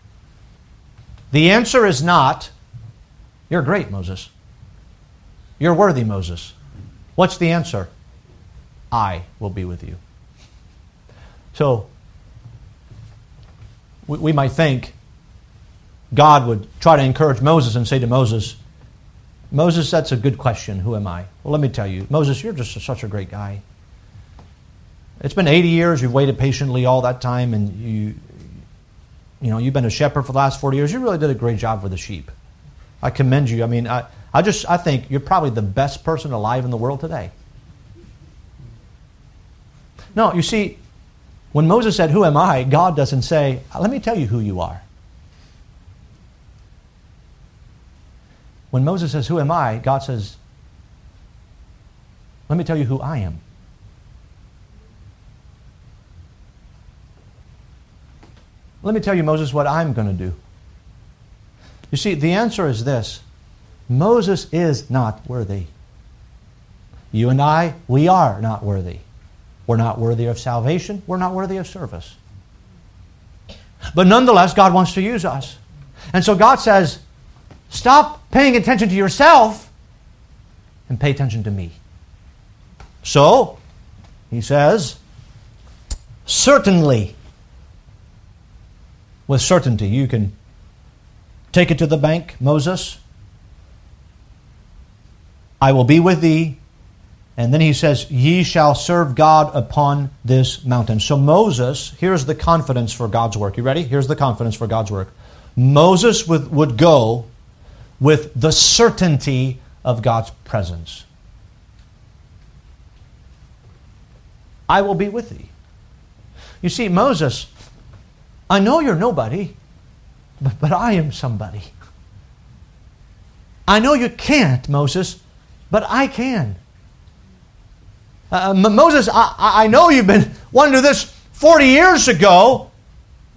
Speaker 1: The answer is not, You're great, Moses. You're worthy, Moses. What's the answer? I will be with you. So, we, we might think God would try to encourage Moses and say to Moses, Moses, that's a good question. Who am I? Well, let me tell you. Moses, you're just such a great guy. It's been 80 years. You've waited patiently all that time, and you, you know, you've been a shepherd for the last 40 years. You really did a great job for the sheep. I commend you. I mean, I, I just, I think you're probably the best person alive in the world today. No, you see, when Moses said, Who am I? God doesn't say, Let me tell you who you are. When Moses says, Who am I? God says, Let me tell you who I am. Let me tell you, Moses, what I'm going to do. You see, the answer is this Moses is not worthy. You and I, we are not worthy. We're not worthy of salvation. We're not worthy of service. But nonetheless, God wants to use us. And so God says, Stop paying attention to yourself and pay attention to me. So, he says, certainly, with certainty, you can take it to the bank, Moses. I will be with thee. And then he says, Ye shall serve God upon this mountain. So Moses, here's the confidence for God's work. You ready? Here's the confidence for God's work. Moses would, would go with the certainty of God's presence. I will be with thee. You see, Moses, I know you're nobody, but, but I am somebody. I know you can't, Moses, but I can. Uh, Moses, I, I know you've been wanting to do this 40 years ago,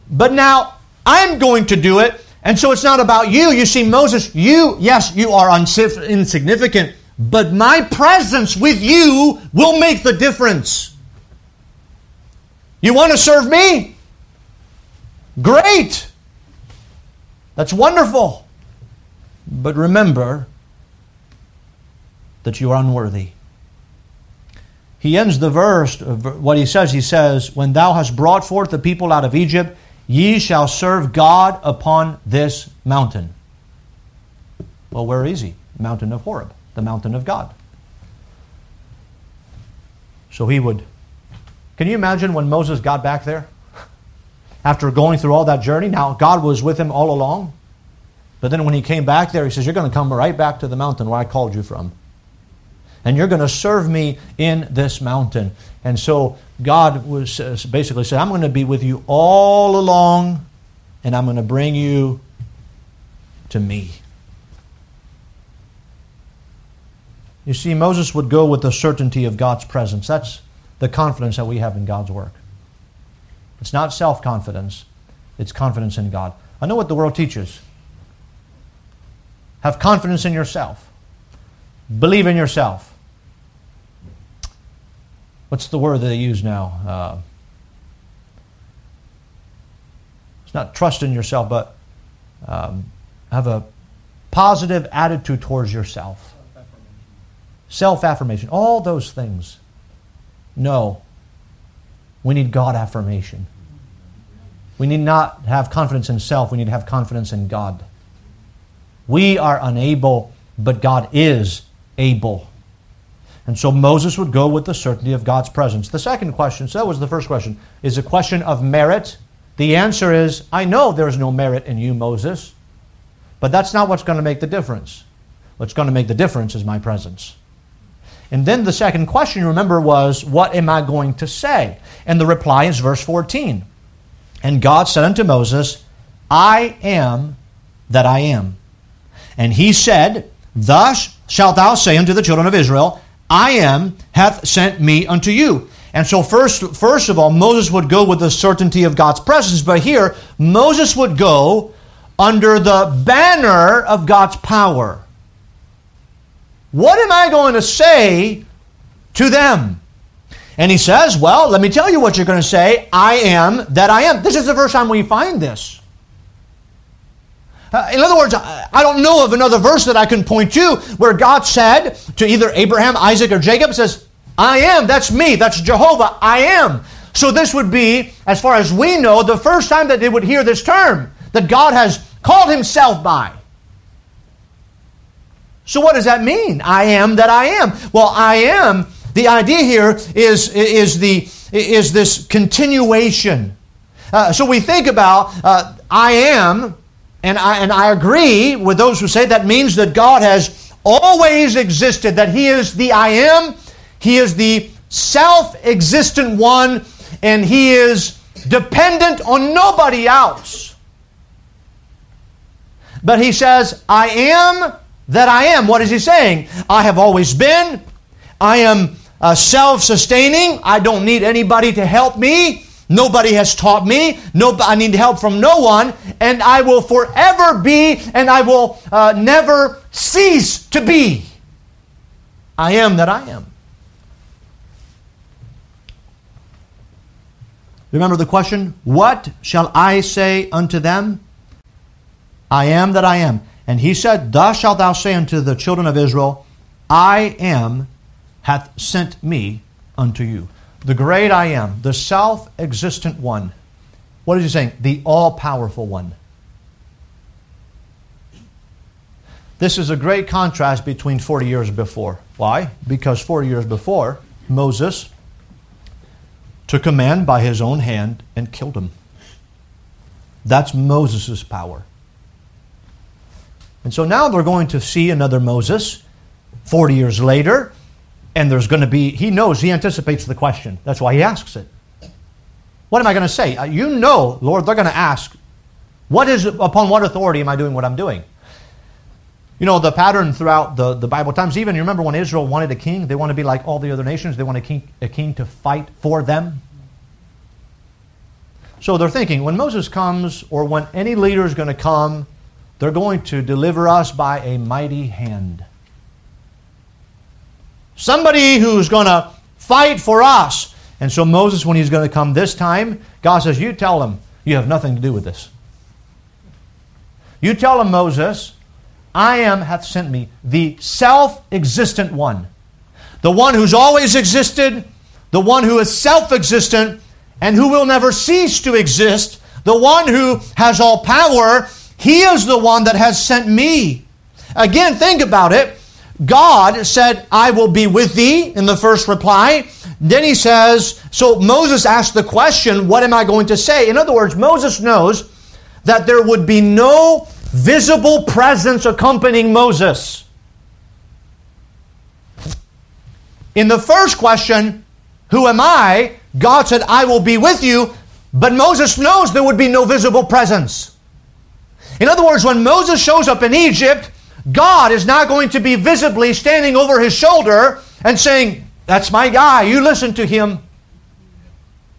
Speaker 1: but now I'm going to do it. And so it's not about you. You see, Moses, you, yes, you are insignificant, but my presence with you will make the difference. You want to serve me? Great. That's wonderful. But remember that you are unworthy. He ends the verse, uh, of what he says, he says, When thou hast brought forth the people out of Egypt, ye shall serve God upon this mountain. Well, where is he? Mountain of Horeb, the mountain of God. So he would. Can you imagine when Moses got back there? After going through all that journey, now God was with him all along. But then when he came back there, he says, You're going to come right back to the mountain where I called you from. And you're going to serve me in this mountain. And so God was uh, basically said, I'm going to be with you all along, and I'm going to bring you to me. You see, Moses would go with the certainty of God's presence. That's the confidence that we have in God's work. It's not self confidence, it's confidence in God. I know what the world teaches. Have confidence in yourself. Believe in yourself. What's the word that they use now? Uh, it's not trust in yourself, but um, have a positive attitude towards yourself. Self affirmation. All those things. No. We need God affirmation. We need not have confidence in self, we need to have confidence in God. We are unable, but God is able. And so Moses would go with the certainty of God's presence. The second question, so that was the first question, is a question of merit. The answer is I know there's no merit in you, Moses, but that's not what's going to make the difference. What's going to make the difference is my presence. And then the second question, remember, was, What am I going to say? And the reply is verse 14. And God said unto Moses, I am that I am. And he said, Thus shalt thou say unto the children of Israel, I am hath sent me unto you. And so first, first of all, Moses would go with the certainty of God's presence, but here Moses would go under the banner of God's power. What am I going to say to them? And he says, Well, let me tell you what you're going to say. I am that I am. This is the first time we find this. Uh, in other words, I don't know of another verse that I can point to where God said to either Abraham, Isaac, or Jacob, says, I am, that's me, that's Jehovah, I am. So this would be, as far as we know, the first time that they would hear this term that God has called himself by. So what does that mean? I am that I am. Well, I am, the idea here is, is, the, is this continuation. Uh, so we think about uh, I am and I, and I agree with those who say that means that God has always existed, that He is the I am, He is the self existent one, and He is dependent on nobody else. But He says, I am that I am. What is He saying? I have always been. I am uh, self sustaining. I don't need anybody to help me. Nobody has taught me. No, I need help from no one, and I will forever be, and I will uh, never cease to be. I am that I am. Remember the question? What shall I say unto them? I am that I am. And he said, Thus shalt thou say unto the children of Israel, I am hath sent me unto you. The great I am, the self existent one. What is he saying? The all powerful one. This is a great contrast between 40 years before. Why? Because 40 years before, Moses took a man by his own hand and killed him. That's Moses' power. And so now they're going to see another Moses 40 years later, and there's going to be, he knows, he anticipates the question. That's why he asks it. What am I going to say? Uh, you know, Lord, they're going to ask, what is, upon what authority am I doing what I'm doing? You know, the pattern throughout the, the Bible times, even you remember when Israel wanted a king, they want to be like all the other nations, they want a king, a king to fight for them. So they're thinking when Moses comes, or when any leader is going to come, they're going to deliver us by a mighty hand. Somebody who's going to fight for us. And so Moses, when he's going to come this time, God says, You tell him you have nothing to do with this. You tell him, Moses, I am hath sent me, the self existent one. The one who's always existed, the one who is self existent, and who will never cease to exist, the one who has all power, he is the one that has sent me. Again, think about it. God said, I will be with thee in the first reply. Then he says, so Moses asked the question, What am I going to say? In other words, Moses knows that there would be no visible presence accompanying Moses. In the first question, Who am I? God said, I will be with you, but Moses knows there would be no visible presence. In other words, when Moses shows up in Egypt, God is not going to be visibly standing over his shoulder and saying, That's my guy, you listen to him.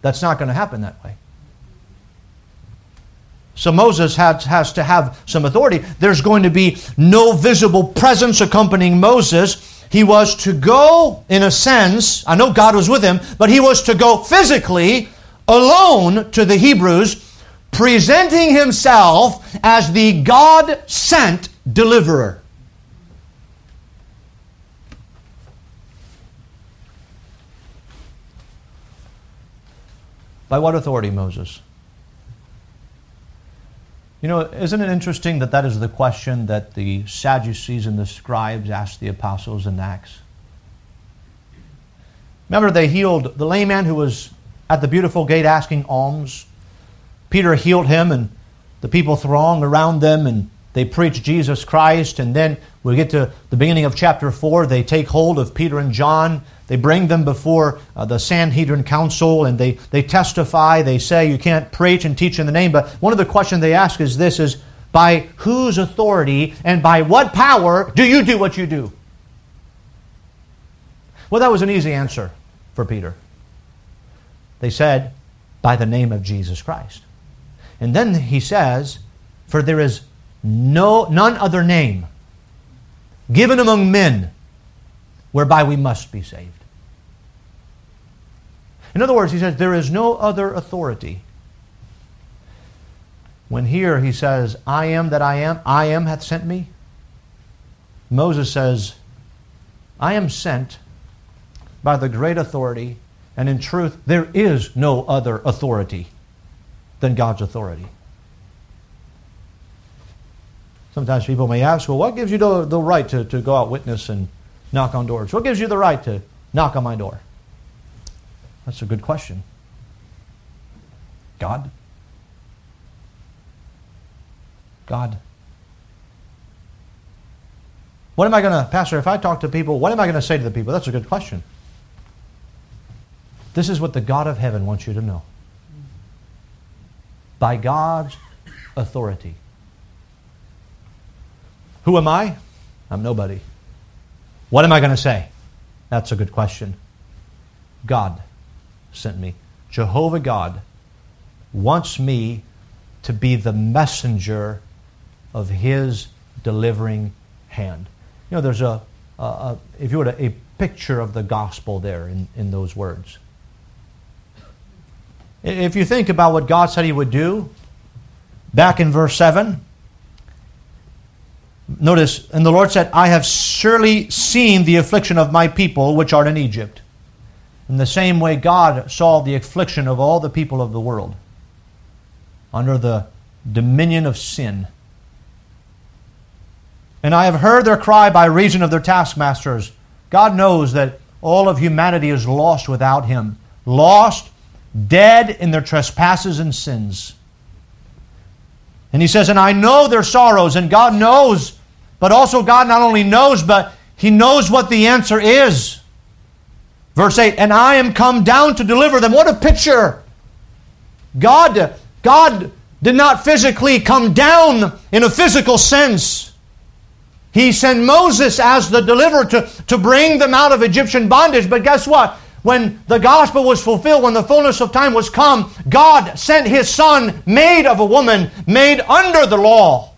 Speaker 1: That's not going to happen that way. So Moses has, has to have some authority. There's going to be no visible presence accompanying Moses he was to go, in a sense, I know God was with him, but he was to go physically alone to the Hebrews, presenting himself as the God sent deliverer. By what authority, Moses? You know, isn't it interesting that that is the question that the Sadducees and the scribes asked the apostles in Acts? Remember, they healed the lame man who was at the beautiful gate asking alms. Peter healed him, and the people thronged around them, and they preach Jesus Christ. And then we get to the beginning of chapter 4. They take hold of Peter and John they bring them before uh, the Sanhedrin Council and they, they testify. They say you can't preach and teach in the name. But one of the questions they ask is this is by whose authority and by what power do you do what you do? Well, that was an easy answer for Peter. They said, by the name of Jesus Christ. And then he says, for there is no none other name given among men whereby we must be saved. In other words, he says, there is no other authority. When here he says, I am that I am, I am hath sent me, Moses says, I am sent by the great authority, and in truth, there is no other authority than God's authority. Sometimes people may ask, well, what gives you the, the right to, to go out witness and knock on doors? What gives you the right to knock on my door? That's a good question. God? God. What am I going to, Pastor, if I talk to people, what am I going to say to the people? That's a good question. This is what the God of heaven wants you to know. By God's authority. Who am I? I'm nobody. What am I going to say? That's a good question. God sent me. Jehovah God wants me to be the messenger of His delivering hand. You know, there's a, a, a if you would, a, a picture of the gospel there in, in those words. If you think about what God said He would do, back in verse 7, Notice, and the Lord said, I have surely seen the affliction of my people which are in Egypt. In the same way, God saw the affliction of all the people of the world under the dominion of sin. And I have heard their cry by reason of their taskmasters. God knows that all of humanity is lost without Him, lost, dead in their trespasses and sins. And He says, And I know their sorrows, and God knows, but also God not only knows, but He knows what the answer is. Verse 8, and I am come down to deliver them. What a picture! God, God did not physically come down in a physical sense. He sent Moses as the deliverer to, to bring them out of Egyptian bondage. But guess what? When the gospel was fulfilled, when the fullness of time was come, God sent his son, made of a woman, made under the law.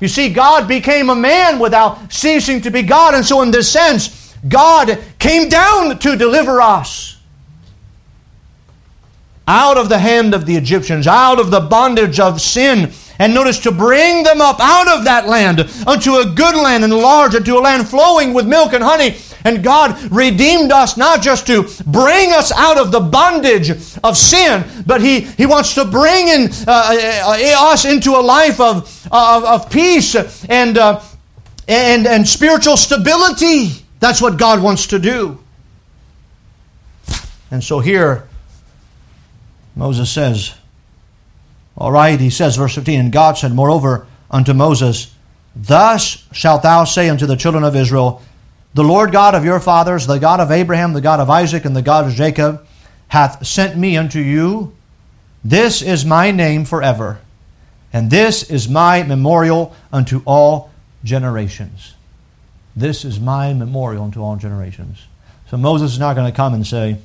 Speaker 1: You see, God became a man without ceasing to be God. And so, in this sense, God came down to deliver us out of the hand of the Egyptians, out of the bondage of sin. And notice to bring them up out of that land unto a good land and large, unto a land flowing with milk and honey. And God redeemed us not just to bring us out of the bondage of sin, but He, he wants to bring in, uh, uh us into a life of, of, of peace and, uh, and, and spiritual stability. That's what God wants to do. And so here, Moses says, All right, he says, verse 15, and God said, Moreover, unto Moses, Thus shalt thou say unto the children of Israel, The Lord God of your fathers, the God of Abraham, the God of Isaac, and the God of Jacob, hath sent me unto you. This is my name forever, and this is my memorial unto all generations. This is my memorial unto all generations. So Moses is not going to come and say,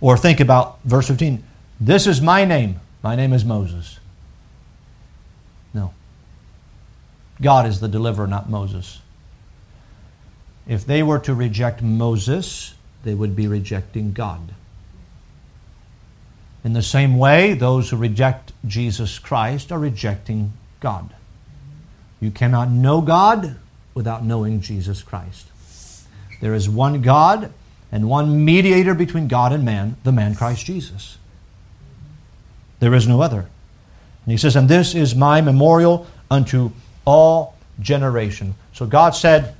Speaker 1: or think about verse 15, this is my name. My name is Moses. No. God is the deliverer, not Moses. If they were to reject Moses, they would be rejecting God. In the same way, those who reject Jesus Christ are rejecting God. You cannot know God without knowing Jesus Christ. There is one God and one mediator between God and man, the man Christ Jesus. There is no other. And he says, And this is my memorial unto all generation. So God said,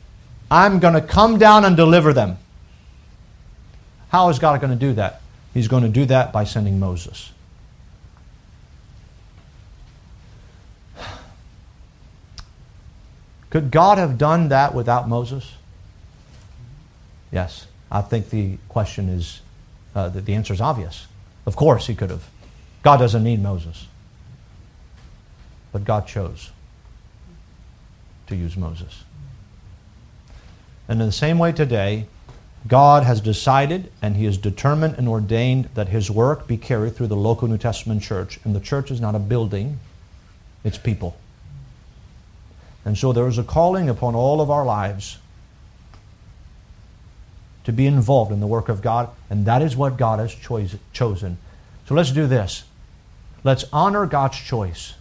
Speaker 1: I'm going to come down and deliver them. How is God going to do that? He's going to do that by sending Moses. Could God have done that without Moses? Yes. I think the question is, uh, the, the answer is obvious. Of course, he could have. God doesn't need Moses. But God chose to use Moses. And in the same way today, God has decided and He has determined and ordained that His work be carried through the local New Testament church. And the church is not a building, it's people. And so there is a calling upon all of our lives to be involved in the work of God, and that is what God has chosen. So let's do this. Let's honor God's choice.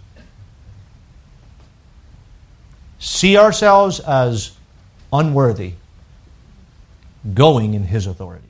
Speaker 1: See ourselves as unworthy, going in His authority.